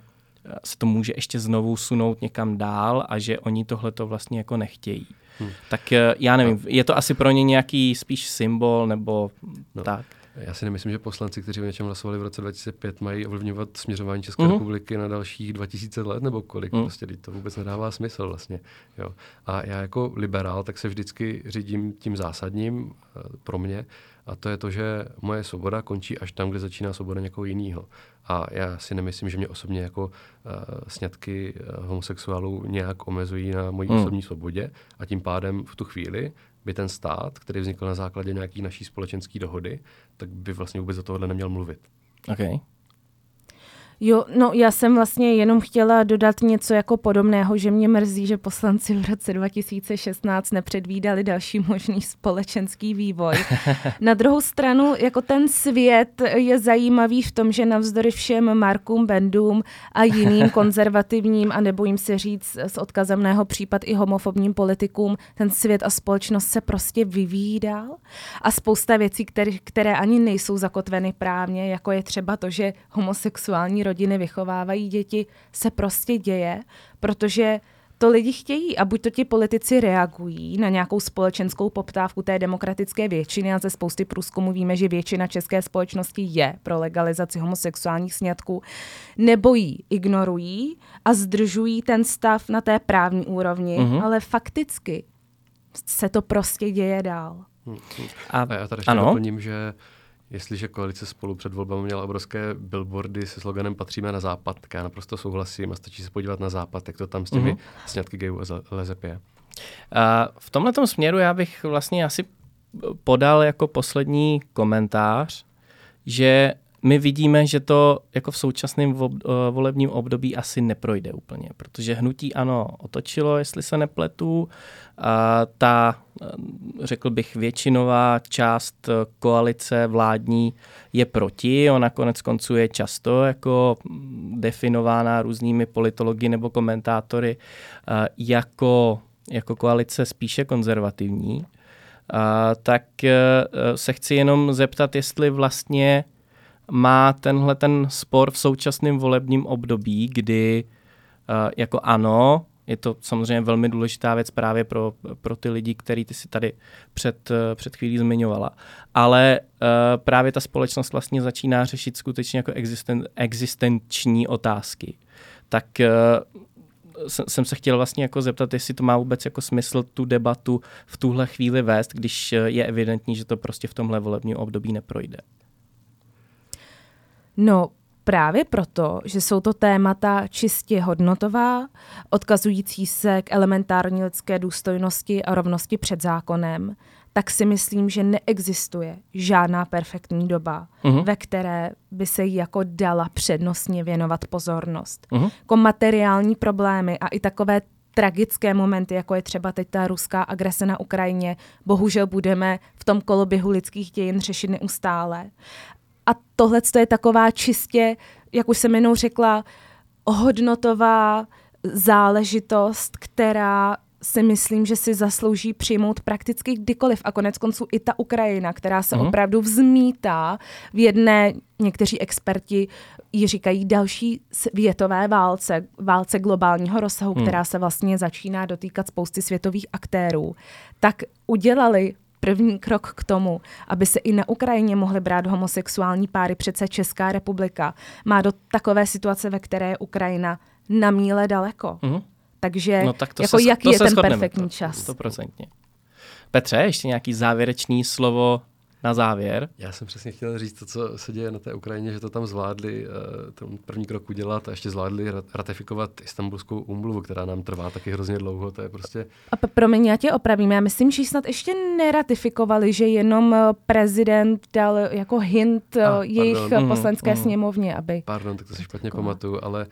se to může ještě znovu sunout někam dál a že oni tohle to vlastně jako nechtějí. Hmm. Tak eh, já nevím, je to asi pro ně nějaký spíš symbol nebo. No. tak. Já si nemyslím, že poslanci, kteří o něčem hlasovali v roce 2005, mají ovlivňovat směřování České mm. republiky na dalších 2000 let nebo kolik. Mm. Prostě to vůbec nedává smysl vlastně. Jo. A já jako liberál tak se vždycky řídím tím zásadním eh, pro mě a to je to, že moje svoboda končí až tam, kde začíná svoboda někoho jiného. A já si nemyslím, že mě osobně jako uh, sňatky uh, homosexuálů nějak omezují na mojí mm. osobní svobodě a tím pádem v tu chvíli by ten stát, který vznikl na základě nějaký naší společenské dohody, tak by vlastně vůbec do tohohle neměl mluvit. Okay. Jo, no já jsem vlastně jenom chtěla dodat něco jako podobného, že mě mrzí, že poslanci v roce 2016 nepředvídali další možný společenský vývoj. [laughs] Na druhou stranu, jako ten svět je zajímavý v tom, že navzdory všem Markům Bendům a jiným [laughs] konzervativním a nebojím se říct s odkazem na jeho případ i homofobním politikům, ten svět a společnost se prostě vyvíjí dál a spousta věcí, které, které ani nejsou zakotveny právně, jako je třeba to, že homosexuální rodiny vychovávají děti, se prostě děje, protože to lidi chtějí a buď to ti politici reagují na nějakou společenskou poptávku té demokratické většiny a ze spousty průzkumů víme, že většina české společnosti je pro legalizaci homosexuálních sňatků, nebo ji ignorují a zdržují ten stav na té právní úrovni, Mhm. ale fakticky se to prostě děje dál. A, A já tady ještě ano, doplním, že jestliže koalice spolu před volbami měla obrovské billboardy se sloganem Patříme na západ, tak já naprosto souhlasím a stačí se podívat na západ, jak to tam s těmi Mhm. mm-hmm. sňatky gayů a lezeb je. a v tomhle směru já bych vlastně asi podal jako poslední komentář, že my vidíme, že to jako v současném eh, volebním období asi neprojde úplně, protože hnutí ano otočilo, jestli se nepletu. A ta, řekl bych, většinová část eh, koalice vládní je proti. Ona konec konců je často jako mm, definována různými politology nebo komentátory eh, jako, jako koalice spíše konzervativní. A, tak eh, se chci jenom zeptat, jestli vlastně má tenhle ten spor v současném volebním období, kdy jako ano, je to samozřejmě velmi důležitá věc právě pro, pro ty lidi, který ty si tady před, před chvílí zmiňovala. Ale uh, právě ta společnost vlastně začíná řešit skutečně jako existen, existenční otázky. Tak uh, jsem- jsem se chtěl vlastně jako zeptat, jestli to má vůbec jako smysl tu debatu v tuhle chvíli vést, když eh, je evidentní, že to prostě v tomhle volebním období neprojde. No, právě proto, že jsou to témata čistě hodnotová, odkazující se k elementární lidské důstojnosti a rovnosti před zákonem, tak si myslím, že neexistuje žádná perfektní doba, Mhm. ve které by se jí jako dala přednostně věnovat pozornost. Mhm. Jako materiální problémy a i takové tragické momenty, jako je třeba teď ta ruská agrese na Ukrajině, bohužel budeme v tom koloběhu lidských dějin řešit neustále. A tohle je taková čistě, jak už jsem jenom řekla, hodnotová záležitost, která si myslím, že si zaslouží přijmout prakticky kdykoliv. A konec konců i ta Ukrajina, která se mm. opravdu vzmítá v jedné, někteří experti ji říkají další světové válce, válce globálního rozsahu, Hmm. která se vlastně začíná dotýkat spousty světových aktérů, tak udělali první krok k tomu, aby se i na Ukrajině mohly brát homosexuální páry. Přece Česká republika má do takové situace, ve které je Ukrajina na míle daleko. Mhm. Takže No tak to jako se, jaký to je se ten shodneme, perfektní to, čas? Stoprocentně. Petře, ještě nějaký závěrečný slovo na závěr. Já jsem přesně chtěl říct to, co se děje na té Ukrajině, že to tam zvládli, uh, ten první krok udělat a ještě zvládli ratifikovat Istanbulskou umluvu, která nám trvá taky hrozně dlouho. To je prostě... A promiň, já tě opravím. Já myslím, že snad ještě neratifikovali, že jenom eh, prezident dal jako hint a, jejich pardon. poslanské mm, sněmovně, aby... Pardon, tak to si špatně pamatuju, ale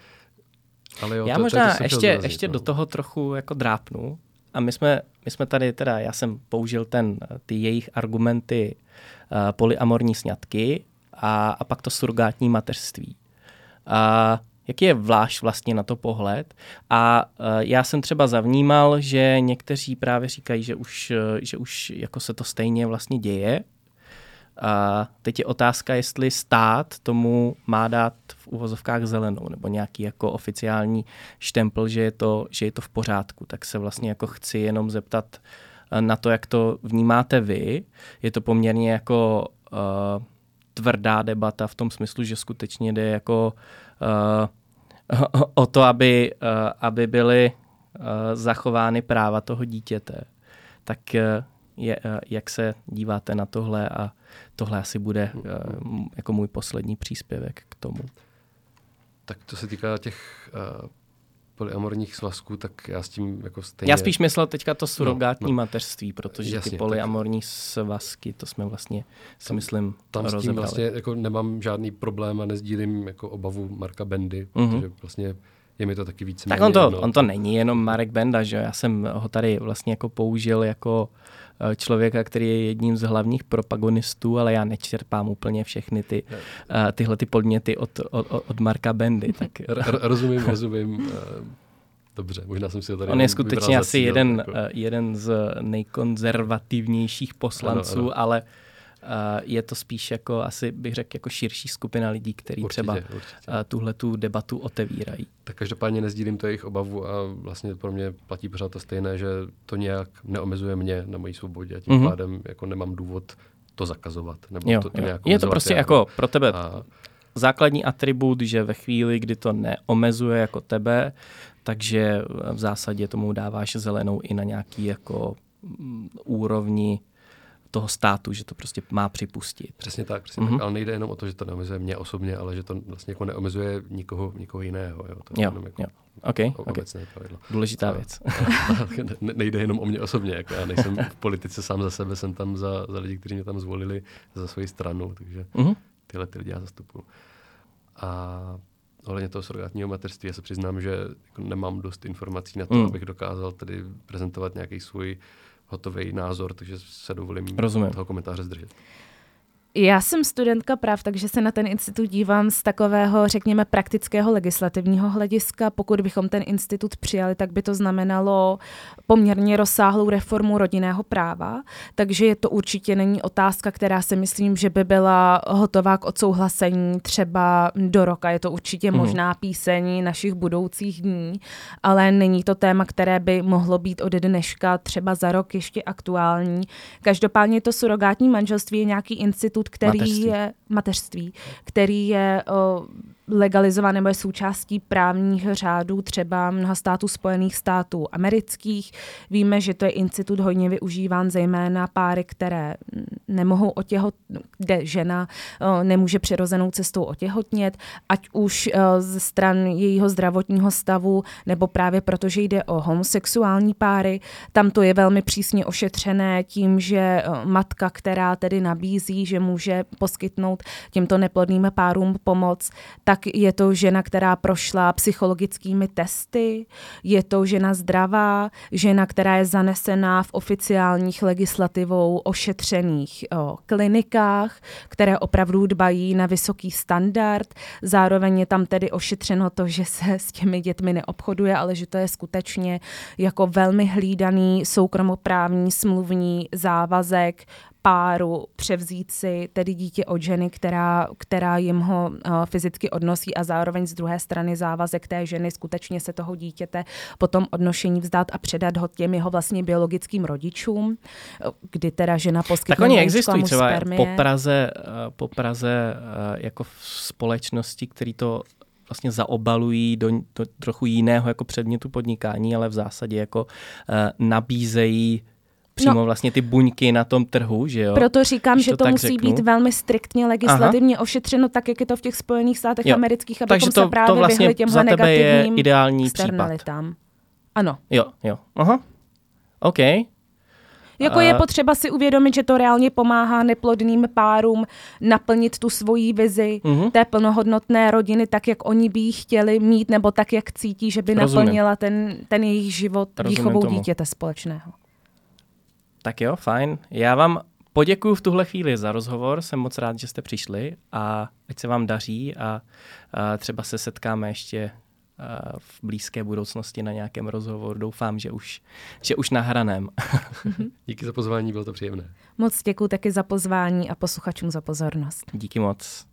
ale jo, já to, možná to, to ještě, zrazit, ještě no. do toho trochu jako drápnu. A my jsme, my jsme tady teda, já jsem použil ten, ty jejich argumenty uh, polyamorní sňatky a, a pak to surgátní mateřství. A jaký je vláš vlastně na to pohled? A uh, já jsem třeba zavnímal, že někteří právě říkají, že už, uh, že už jako se to stejně vlastně děje, a teď je otázka, jestli stát tomu má dát v uvozovkách zelenou nebo nějaký jako oficiální štempel, že je to, že je to v pořádku. Tak se vlastně jako chci jenom zeptat eh, na to, jak to vnímáte vy. Je to poměrně jako uh, tvrdá debata v tom smyslu, že skutečně jde jako uh, [laughs] o to, aby, uh, aby byly uh, zachovány práva toho dítěte. Tak uh, je, uh, jak se díváte na tohle a tohle asi bude uh, jako můj poslední příspěvek k tomu. Tak to se týká těch uh, polyamorních svazků, tak já s tím jako stejně... Já spíš myslel teďka to surogátní no, no. mateřství, protože Jasně, ty polyamorní tak... svazky, to jsme vlastně si tam, myslím Tam rozebrali. s tím vlastně jako nemám žádný problém a nezdílím jako obavu Marka Bendy, mm-hmm. protože vlastně je mi to taky víc. Tak on to, on to není jenom Marek Benda, že Já jsem ho tady vlastně jako použil jako Eh, člověka, který je jedním z hlavních propagonistů, ale já nečerpám úplně všechny ty, uh, tyhle ty podněty od, od, od Marka Bendy. Tak... [laughs] Rozumím, rozumím. Eh, dobře, možná jsem si to tady On je skutečně asi jeden, jako... jeden z nejkonzervativnějších poslanců, ano, ano. ale je to spíš jako, asi bych řekl, jako širší skupina lidí, kteří třeba tuhle tu debatu otevírají. Tak každopádně nezdílím to jejich obavu a vlastně pro mě platí pořád to stejné, že to nějak neomezuje mě na mojí svobodě a tím mm-hmm. pádem jako nemám důvod to zakazovat. Nebo jo, to, to jo. nějak Je to prostě jako pro tebe a... základní atribut, že ve chvíli, kdy to neomezuje jako tebe, takže v zásadě tomu dáváš zelenou i na nějaký jako mm, úrovni toho státu, že to prostě má připustit. Přesně tak, přesně mm-hmm. tak, ale nejde jenom o to, že to neomezuje mě osobně, ale že to vlastně jako neomezuje nikoho, nikoho jiného. Jo, to jo, jenom jako jo. Okay, okay. pravidlo. Důležitá a, věc. [laughs] A, a nejde jenom o mě osobně, jako já nejsem v politice sám za sebe, jsem tam za, za lidi, kteří mě tam zvolili za svoji stranu, takže mm-hmm. tyhle ty lidi já zastupuju. A ohledně toho surrogátního materství, já se přiznám, že jako nemám dost informací na to, mm. abych dokázal tedy prezentovat nějaký svůj hotový názor, takže se dovolím Rozumím. toho komentáře zdržet. Já jsem studentka práv, takže se na ten institut dívám z takového, řekněme, praktického legislativního hlediska. Pokud bychom ten institut přijali, tak by to znamenalo poměrně rozsáhlou reformu rodinného práva, takže to určitě není otázka, která si myslím, že by byla hotová k odsouhlasení třeba do roka. Je to určitě mm. možná píseň našich budoucích dní, ale není to téma, které by mohlo být od dneška třeba za rok ještě aktuální. Každopádně to surogátní manželství je nějaký institut, institut, který mateřství. je mateřství, který je o, legalizovaný nebo je součástí právních řádů třeba mnoha států Spojených států amerických. Víme, že to je institut hodně využíván zejména páry, které nemohou otěhot, kde žena o, nemůže přirozenou cestou otěhotnět, ať už o, ze stran jejího zdravotního stavu, nebo právě protože jde o homosexuální páry. Tam to je velmi přísně ošetřené tím, že o, matka, která tedy nabízí, že může poskytnout těmto neplodným párům pomoc, tak je to žena, která prošla psychologickými testy, je to žena zdravá, žena, která je zanesená v oficiálních legislativou ošetřených o, klinikách, které opravdu dbají na vysoký standard. Zároveň je tam tedy ošetřeno to, že se s těmi dětmi neobchoduje, ale že to je skutečně jako velmi hlídaný soukromoprávní smluvní závazek páru převzít si tedy dítě od ženy, která, která jim ho uh, fyzicky odnosí a zároveň z druhé strany závazek té ženy skutečně se toho dítěte potom odnošení vzdát a předat ho těm jeho vlastně biologickým rodičům, kdy teda žena poskytne Tak oni existují třeba spermie. po Praze, uh, po Praze uh, jako v společnosti, který to vlastně zaobalují do, do trochu jiného jako předmětu podnikání, ale v zásadě jako uh, nabízejí přímo no, vlastně ty buňky na tom trhu, že jo? Proto říkám, Když že to, to musí řeknu. být velmi striktně legislativně Aha. ošetřeno, tak jak je to v těch Spojených státech jo. amerických, abychom Takže to, se právě to vlastně vyhli těmhle negativním je ideální případ. Ano. Jo, jo. Aha. OK. Jako je potřeba si uvědomit, že to reálně pomáhá neplodným párům naplnit tu svoji vizi uh-huh. té plnohodnotné rodiny tak, jak oni by ji chtěli mít, nebo tak, jak cítí, že by Rozumím. naplnila ten, ten jejich život Rozumím výchovou tomu. dítěte společného. Tak jo, fajn. Já vám poděkuji v tuhle chvíli za rozhovor, jsem moc rád, že jste přišli a ať se vám daří a, a třeba se setkáme ještě v blízké budoucnosti na nějakém rozhovoru. Doufám, že už, že už nahraném. [laughs] Díky za pozvání, bylo to příjemné. Moc děkuji taky za pozvání a posluchačům za pozornost. Díky moc.